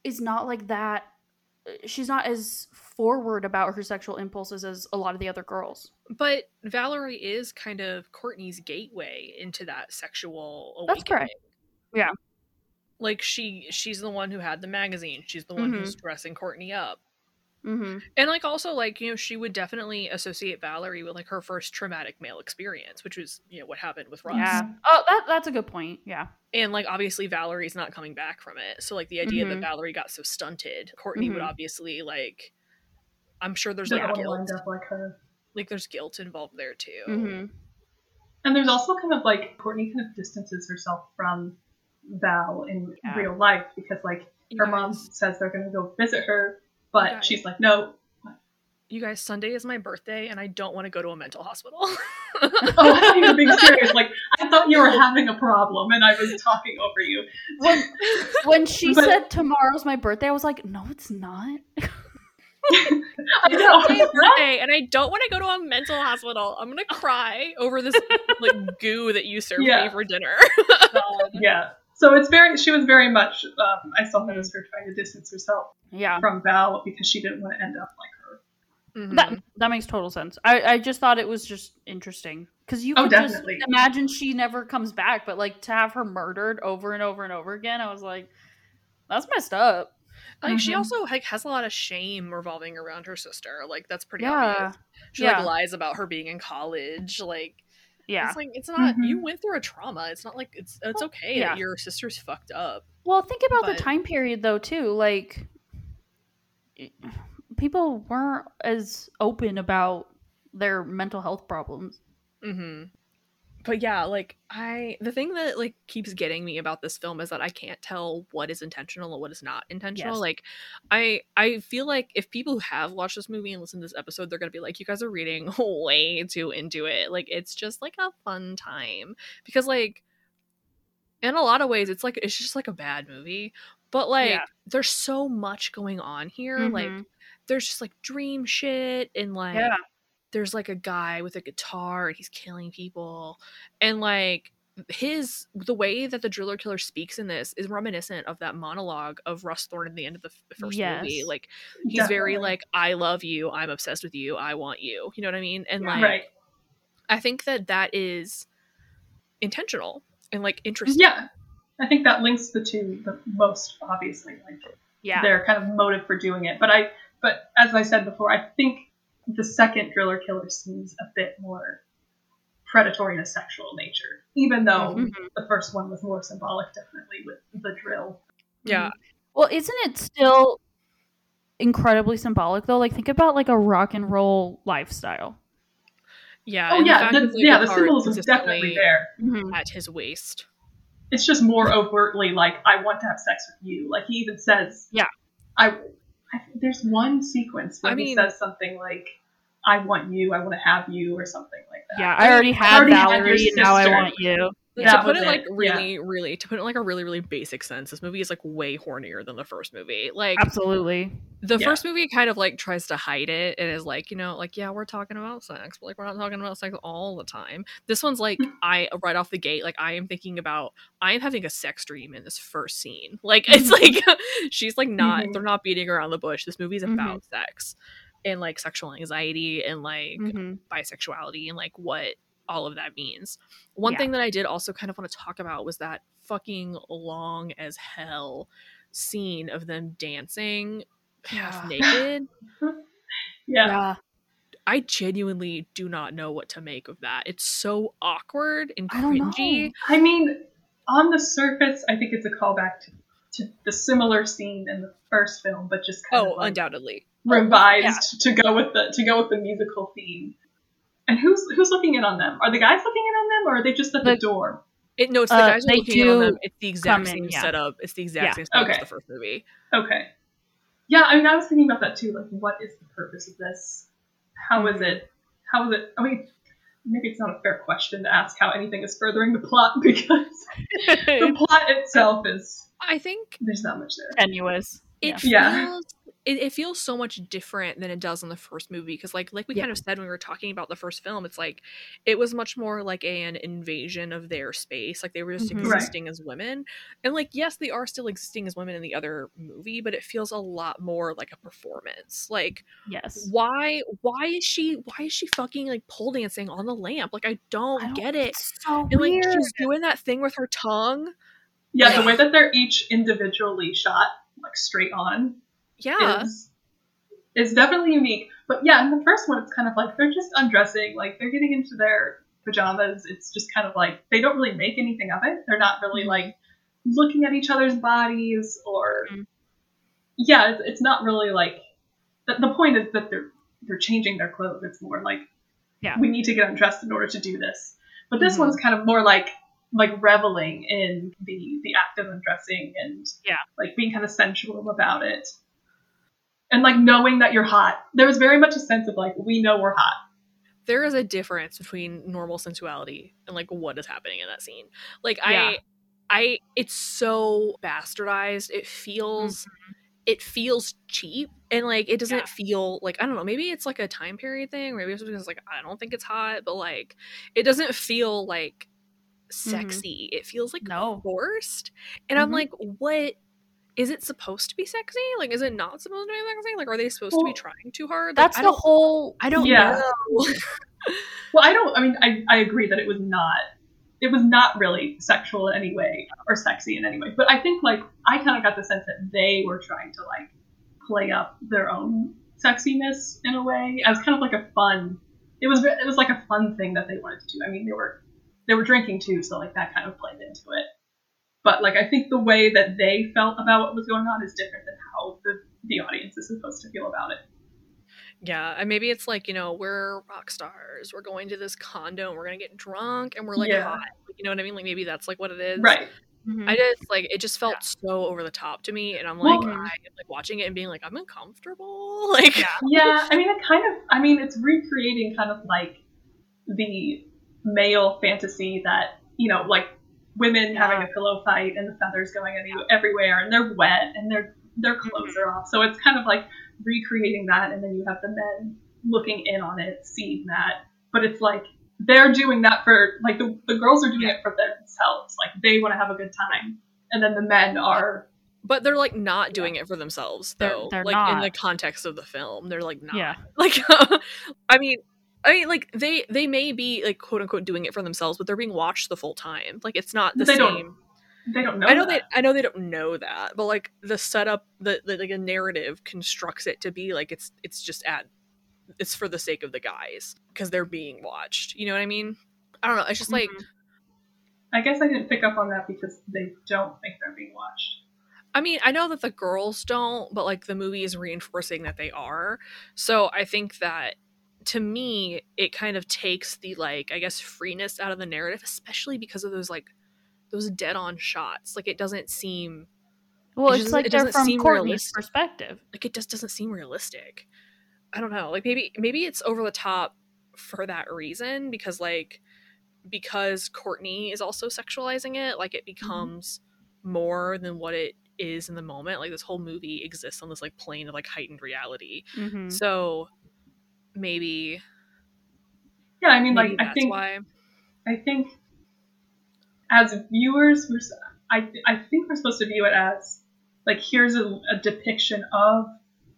is not like that she's not as forward about her sexual impulses as a lot of the other girls. but Valerie is kind of Courtney's gateway into that sexual awakening. That's correct. Yeah. Like she she's the one who had the magazine. She's the one Mhm. who's dressing Courtney up. Mm-hmm. And like also like you know she would definitely associate Valerie with like her first traumatic male experience, which was you know what happened with Russ. Yeah. Oh, that that's a good point. Yeah. And like obviously Valerie's not coming back from it, so like the idea that Mhm. Valerie got so stunted, Courtney would Mhm. obviously like. I'm sure there's like all guilt, lined up like her. like there's guilt involved there too. Mm-hmm. And there's also kind of like Courtney kind of distances herself from Val in Yeah. real life because like her guys, mom says they're gonna go visit her, but guys. she's like, no. you guys, Sunday is my birthday, and I don't want to go to a mental hospital. Oh, I thought you were being serious. Like I thought you were having a problem, and I was talking over you. When when she But- said tomorrow's my birthday, I was like, no, it's not. I It's my birthday, and I don't want to go to a mental hospital. I'm gonna cry over this like goo that you served Yeah. me for dinner. Um, yeah. So it's very. She was very much. Um, I saw that as her trying to distance herself Yeah. from Val because she didn't want to end up like her. Mhm. That that makes total sense. I, I just thought it was just interesting because you Oh, could just imagine she never comes back, but like to have her murdered over and over and over again, I was like, that's messed up. like she Mhm. also like has a lot of shame revolving around her sister. Like that's pretty Yeah. obvious. She Yeah. like lies about her being in college. Like Yeah. it's like it's not. You Mhm. went through a trauma. It's not like it's it's Well, okay yeah. that your sister's fucked up. Well, think about But- the time period though too. Like people weren't as open about their mental health problems. hmm But yeah, like I, the thing that like keeps getting me about this film is that I can't tell what is intentional and what is not intentional. Yes. Like, I, I feel like if people who have watched this movie and listened to this episode, they're gonna be like, "You guys are reading way too into it." Like, it's just like a fun time because, like, in a lot of ways, it's like it's just like a bad movie. But like, Yeah. there's so much going on here. Like, Mhm. there's just like dream shit and like yeah, there's like a guy with a guitar and he's killing people and like his the way that the driller killer speaks in this is reminiscent of that monologue of Russ Thorn at the end of the f- first movie like he's very like I love you I'm obsessed with you I want you you know what I mean and Yeah. like right. I think that that is intentional and like interesting Yeah. I think that links the two the most obviously. Like yeah, their kind of motive for doing it. But I But as I said before, I think the second driller killer seems a bit more predatory in a sexual nature, even though Mhm. the first one was more symbolic, definitely with the drill. Yeah. Well, isn't it still incredibly symbolic though? Like think about like a rock and roll lifestyle. Yeah. Oh and the yeah, the, yeah, the symbolism is definitely there. Mm-hmm. At his waist. It's just more overtly like I want to have sex with you. Like he even says, Yeah. I, I there's one sequence where I he says something like, "I want you, I want to have you," or something like that. Yeah, I already had already had your Valerie, and now I want you. To put it like it, really, really, to put it like a really, really basic sense, this movie is like way hornier than the first movie. Like Absolutely. the Yeah. first movie kind of like tries to hide it and is like, you know, like yeah, we're talking about sex, but like we're not talking about sex all the time. This one's like I right off the gate, like I am thinking about I am having a sex dream in this first scene. Like it's like she's like not Mhm. they're not beating around the bush. This movie's Mhm. about sex and like sexual anxiety and like hmm bisexuality and like what all of that means. One Yeah. thing that I did also kind of want to talk about was that fucking long as hell scene of them dancing half Yeah. naked. yeah. Yeah. I genuinely do not know what to make of that. It's so awkward and I cringy. know. I mean, on the surface, I think it's a callback to, to the similar scene in the first film, but just kind Oh, of like undoubtedly. revised to go with the to go with the musical theme. And who's who's looking in on them? Are the guys looking in on them, or are they just at the, The- door? It no, it's the Uh, guys are looking in on them. It's the exact same in, yeah. setup. It's the exact Yeah. same setup as the first movie. Okay. Yeah, I mean, I was thinking about that too. Like, what is the purpose of this? How is it? How is it? I mean, maybe it's not a fair question to ask how anything is furthering the plot because the plot itself is I think there's not much there. Tenuous. it Yeah. feels it, it feels so much different than it does in the first movie because like like we Yeah. kind of said when we were talking about the first film it's like it was much more like an invasion of their space like they were just Mhm. Right. existing as women and like yes they are still existing as women in the other movie but it feels a lot more like a performance like Yes. why why is she why is she fucking like pole dancing on the lamp like i don't, I don't- get it so and like weird. she's doing that thing with her tongue Yeah, Yeah. the way that they're each individually shot, like straight on, yeah is is definitely unique. But yeah, in the first one, it's kind of like they're just undressing, like they're getting into their pajamas. It's just kind of like they don't really make anything of it. They're not really like looking at each other's bodies or Mhm. yeah, it's, it's not really like the, the point is that they're they're changing their clothes. It's more like Yeah. we need to get undressed in order to do this. But this Mhm. one's kind of more like like reveling in the the act of undressing and Yeah. like being kind of sensual about it and like knowing that you're hot. There was very much a sense of like we know we're hot. there is a difference between normal sensuality and like what is happening in that scene. Like Yeah. I I it's so bastardized. It feels it feels cheap and like it doesn't Yeah. feel like I don't know, maybe it's like a time period thing, maybe it's because like I don't think it's hot, but like it doesn't feel like sexy. It feels like No. forced. And I'm Mhm. like, what is it supposed to be sexy? Like, is it not supposed to be sexy? Like, are they supposed to be trying too hard? Like, That's I the whole. I don't Yeah. know. Well, I don't I mean I, I agree that it was not it was not really sexual in any way or sexy in any way. But I think like I kind of got the sense that they were trying to like play up their own sexiness in a way as kind of like a fun it was it was like a fun thing that they wanted to do. I mean they were they were drinking too, so like that kind of played into it. But like I think the way that they felt about what was going on is different than how the the audience is supposed to feel about it. Yeah, and maybe it's like, you know, we're rock stars. We're going to this condo and we're going to get drunk and we're like Yeah. hot. You know what I mean? Like maybe that's like what it is. Right. Mhm. I just like it just felt so over the top to me and I'm like Well- I like watching it and being like I'm uncomfortable. Like Yeah. Yeah, I mean, it kind of, I mean, it's recreating kind of like the male fantasy that, you know, like women having a pillow fight and the feathers going any, everywhere and they're wet and their their mm-hmm. clothes are off. So it's kind of like recreating that and then you have the men looking in on it, seeing that. But it's like they're doing that for, like, the, the girls are doing it for themselves. Like, they want to have a good time. And then the men are, but they're like not doing it for themselves They're- though. they're like in the context of the film. They're like not. Yeah. Like I mean I mean like they they may be like quote unquote doing it for themselves, but they're being watched the full time. Like it's not the They don't- same They don't know. I know that. they I know they don't know that, but like the setup, the, the like a narrative constructs it to be like it's it's just at it's for the sake of the guys because they're being watched. You know what I mean? I don't know. It's just like Mhm. I guess I didn't pick up on that because they don't think they're being watched. I mean, I know that the girls don't, but like the movie is reinforcing that they are. So I think that to me, it kind of takes the like, I guess, freeness out of the narrative, especially because of those like those dead on shots. Like it doesn't seem Well, It it's just- like it they're from Courtney's realistic. perspective. like it just doesn't seem realistic. I don't know. Like maybe maybe it's over the top for that reason because like because Courtney is also sexualizing it, like it becomes more than what it is in the moment. Like this whole movie exists on this like plane of like heightened reality. Mhm. So maybe Yeah, I mean, like I think why. I think as viewers, we're I, I think we're supposed to view it as like here's a, a depiction of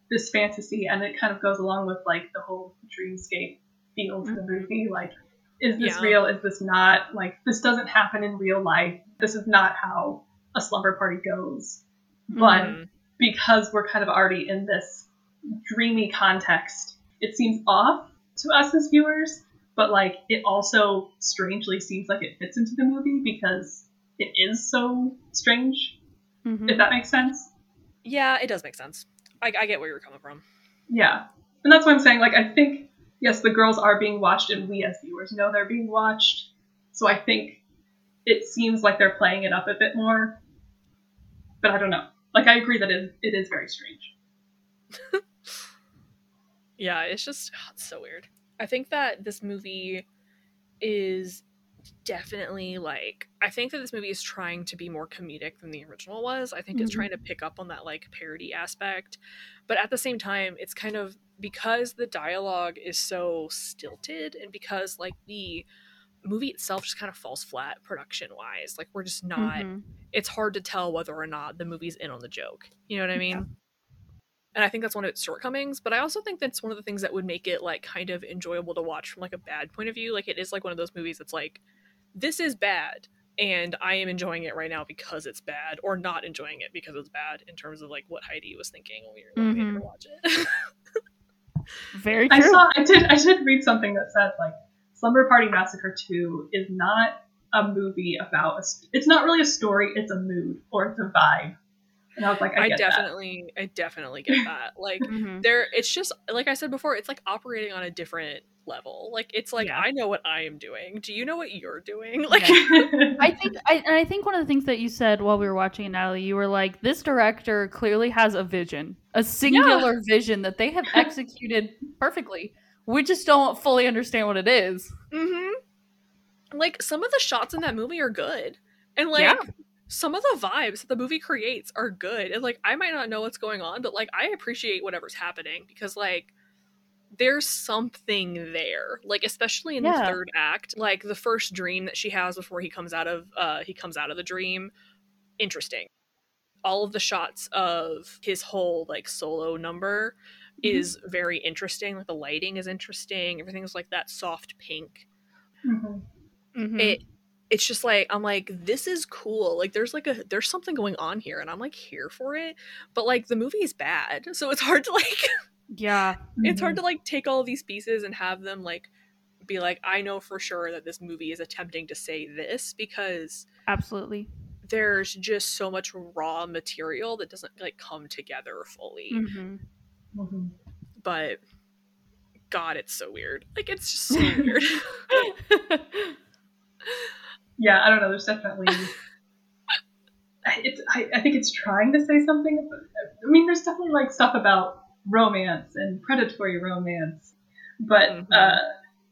this fantasy, and it kind of goes along with like the whole dreamscape feel to the movie. Like, is this Yeah. real? Is this not? Like, this doesn't happen in real life. This is not how a slumber party goes. But Mhm. because we're kind of already in this dreamy context, it seems off to us as viewers, but like it also strangely seems like it fits into the movie because it is so strange, Mhm. if that makes sense. Yeah, it does make sense. I, I get where you're coming from. Yeah. And that's what I'm saying. Like, I think, yes, the girls are being watched, and we as viewers know they're being watched. So I think it seems like they're playing it up a bit more. But I don't know. Like, I agree that it, it is very strange. Yeah, it's just it's so weird. I think that this movie is definitely like I think that this movie is trying to be more comedic than the original was. I think it's Mhm. trying to pick up on that like parody aspect. But at the same time, it's kind of because the dialogue is so stilted and because like the movie itself just kind of falls flat production wise. Like we're just not Mhm. it's hard to tell whether or not the movie's in on the joke. You know what I mean? And I think that's one of its shortcomings, but I also think that's one of the things that would make it like kind of enjoyable to watch from like a bad point of view. Like it is like one of those movies that's like this is bad and I am enjoying it right now because it's bad or not enjoying it because it's bad in terms of like what Heidi was thinking when we were made her Mhm. watch it. Very I saw, I did, I did read something that said, like, Slumber Party Massacre 2 is not a movie about, a, it's not really a story, it's a mood or it's a vibe. And I was like, I, I get that. definitely I definitely get that. Like Mhm. there it's just like I said before, it's like operating on a different level. Like it's like Yeah. I know what I am doing. Do you know what you're doing? Like I think I, and I think one of the things that you said while we were watching it, Natalie, you were like, this director clearly has a vision, a singular vision that they have executed perfectly. We just don't fully understand what it is. Mm-hmm. Like some of the shots in that movie are good, and like Yeah. Some of the vibes that the movie creates are good. And like I might not know what's going on, but like I appreciate whatever's happening because like there's something there. Like especially in the third act, like the first dream that she has before he comes out of uh he comes out of the dream. Interesting. All of the shots of his whole like solo number Mhm. is very interesting. Like the lighting is interesting. Everything's like that soft pink Mhm. Mm-hmm. it it's just like i'm like this is cool like there's like a there's something going on here and i'm like here for it but like the movie is bad so it's hard to like yeah. it's hard Mhm. to like take all these pieces and have them like be like i know for sure that this movie is attempting to say this because Absolutely. there's just so much raw material that doesn't like come together fully hmm Mhm. but god it's so weird like it's just so weird Yeah, I don't know. There's definitely. I- it's. I, I think it's trying to say something. I mean, there's definitely like stuff about romance and predatory romance, but Mhm. uh,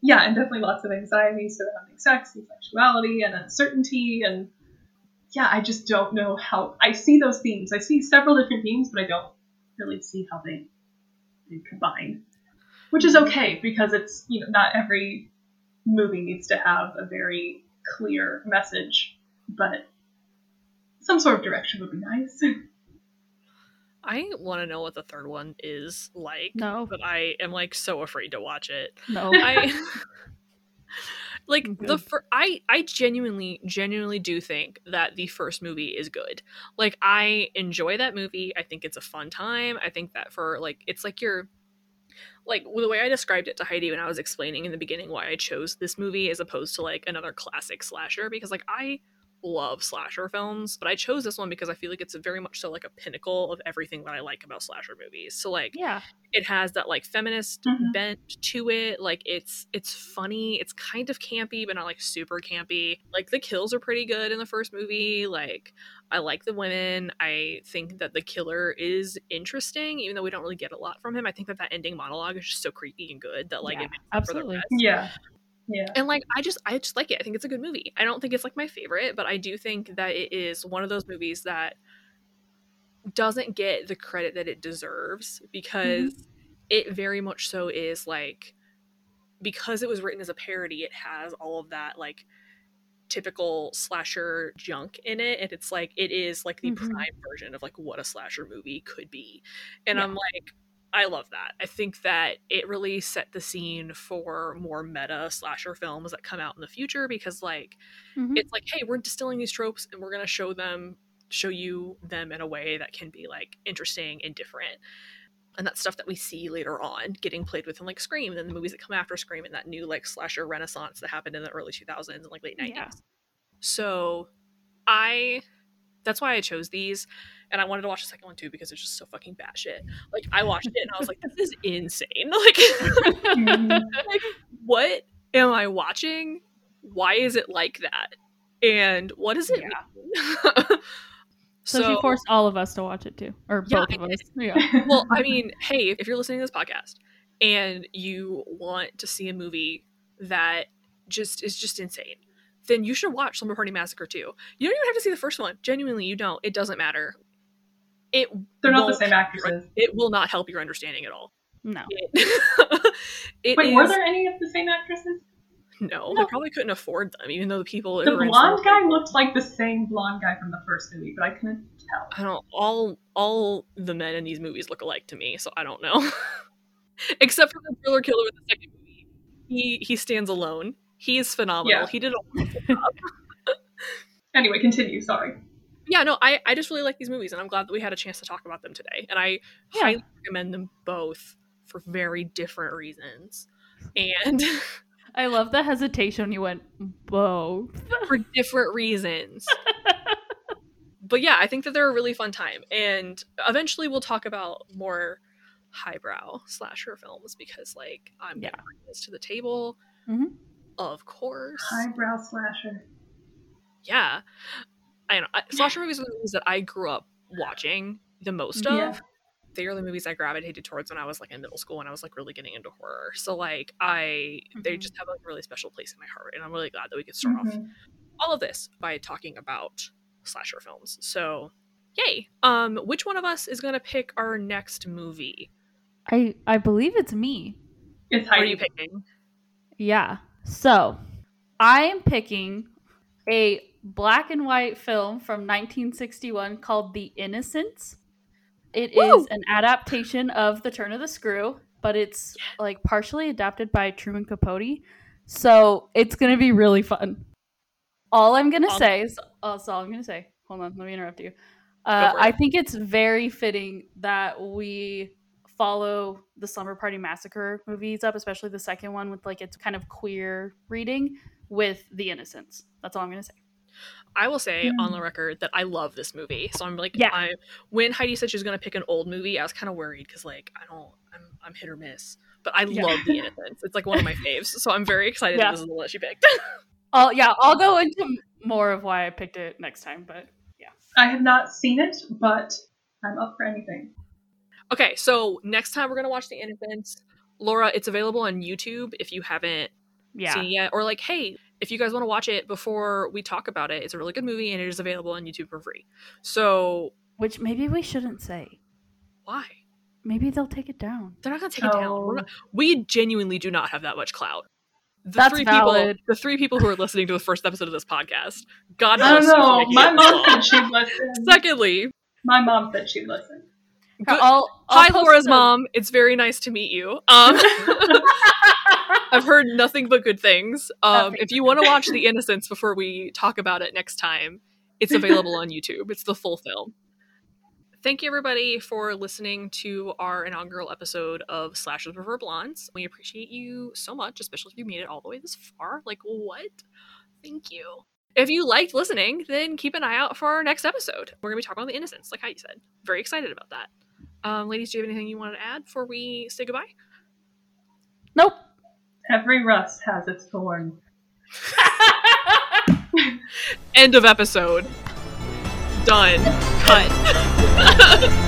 yeah, and definitely lots of anxiety surrounding sex and sexuality and uncertainty and yeah, I just don't know how. I see those themes. I see several different themes, but I don't really see how they they combine, which is okay because it's you know not every movie needs to have a very clear message, but some sort of direction would be nice. i want to know what the third one is like No. but i am like so afraid to watch it No. I like the Good. fir- I I genuinely genuinely do think that the first movie is good. Like I enjoy that movie. I think it's a fun time. I think that for like it's like your like the way I described it to Heidi when I was explaining in the beginning why I chose this movie as opposed to like another classic slasher because like I love slasher films, but I chose this one because I feel like it's very much so like a pinnacle of everything that I like about slasher movies. So like Yeah. it has that like feminist Mhm. bent to it like it's it's funny it's kind of campy but not like super campy like the kills are pretty good in the first movie like i like the women i think that the killer is interesting even though we don't really get a lot from him i think that that ending monologue is just so creepy and good that like Yeah, it makes up for the absolutely. rest. Yeah. Yeah. and like i just i just like it i think it's a good movie i don't think it's like my favorite but i do think that it is one of those movies that doesn't get the credit that it deserves because it very much so is like because it was written as a parody it has all of that like typical slasher junk in it and it's like it is like the Mhm. prime version of like what a slasher movie could be and Yeah. i'm like i love that i think that it really set the scene for more meta slasher films that come out in the future because like Mhm. it's like hey we're distilling these tropes and we're going to show them show you them in a way that can be like interesting and different and that's stuff that we see later on getting played with in like scream and then the movies that come after scream and that new like slasher renaissance that happened in the early 2000s and like late 90s Yeah. so i that's why i chose these and i wanted to watch the second one too because it's just so fucking batshit like i watched it and i was like this is insane like Mhm. like what am i watching why is it like that and what does it Yeah. mean So, she forced all of us to watch it too, or Yeah, both of us. Yeah. well i mean hey if you're listening to this podcast and you want to see a movie that just is just insane then you should watch slumber party massacre too. you don't even have to see the first one genuinely you don't it doesn't matter it They're not the won't same help your- actresses. it will not help your understanding at all No. it, it Wait, were there any of the same actresses? no, No. they probably couldn't afford them even though the people The blonde Slumber guy looked like the same blonde guy from the first movie, but I couldn't tell. I don't all all the men in these movies look alike to me, so I don't know. Except for the driller killer in the second movie. He he stands alone. He is phenomenal. Yeah. He did a wonderful job. Anyway, continue. Sorry. Yeah, no, I, I just really like these movies and I'm glad that we had a chance to talk about them today. And I Yeah. highly recommend them both for very different reasons. And I love the hesitation you went both. for different reasons. but yeah, I think that they're a really fun time. And eventually we'll talk about more highbrow slasher films because like I'm Yeah. gonna bring this to the table. Mhm. Of course. Highbrow slasher. Yeah. I know. Slasher movies are the movies that I grew up watching the most of. Yeah. They are the movies I gravitated towards when I was like in middle school and I was like really getting into horror. So like I they Mhm. just have like a really special place in my heart and I'm really glad that we could start off Mhm. all of this by talking about slasher films. So, yay. Um which one of us is going to pick our next movie? I I believe it's me. It's What are you picking? Yeah. So I am picking a black and white film from 1961 called The Innocents. It is Woo! an adaptation of The Turn of the Screw, but it's like partially adapted by Truman Capote. So it's gonna be really fun. All I'm gonna say is that's all I'm gonna say. Hold on, let me interrupt you. Uh. I think it's very fitting that we follow the Slumber Party Massacre movies up, especially the second one with like its kind of queer reading with The Innocents. That's all I'm gonna say. I will say on Hmm. the record that I love this movie. So I'm like Yeah. I when Heidi said she was going to pick an old movie, I was kind of worried cuz like I don't I'm I'm hit or miss. But I Yeah. love The Innocents. It's like one of my faves. So I'm very excited Yeah. that this is the one she picked. I'll yeah, I'll go into more of why I picked it next time, but yeah, I have not seen it, but I'm up for anything. Okay, so next time we're gonna watch The Innocents. Laura, it's available on YouTube if you haven't yeah. seen it yet. Or like, hey, if you guys want to watch it before we talk about it, it's a really good movie and it is available on YouTube for free. So Which maybe we shouldn't say. why? Maybe they'll take it down. They're not gonna take it down. We're not- we genuinely do not have that much clout. The That's three valid. people the three people who are listening to the first episode of this podcast. God I bless don't you for know. My mom said she'd listen. Secondly, My mom said she'd listen. Good- I'll, I'll Hi, Laura's the- mom. It's very nice to meet you. Um, I've heard nothing but good things. Um, if you want to watch The Innocents before we talk about it next time, it's available on YouTube. It's the full film. Thank you, everybody, for listening to our inaugural episode of Slashes Prefer Blondes. We appreciate you so much, especially if you made it all the way this far. Like, what? Thank you. If you liked listening, then keep an eye out for our next episode. We're going to be talking about The Innocents, like how you said. Very excited about that. Um, ladies, do you have anything you want to add before we say goodbye? Nope. Every rust has its thorn. End of episode. Done. Cut.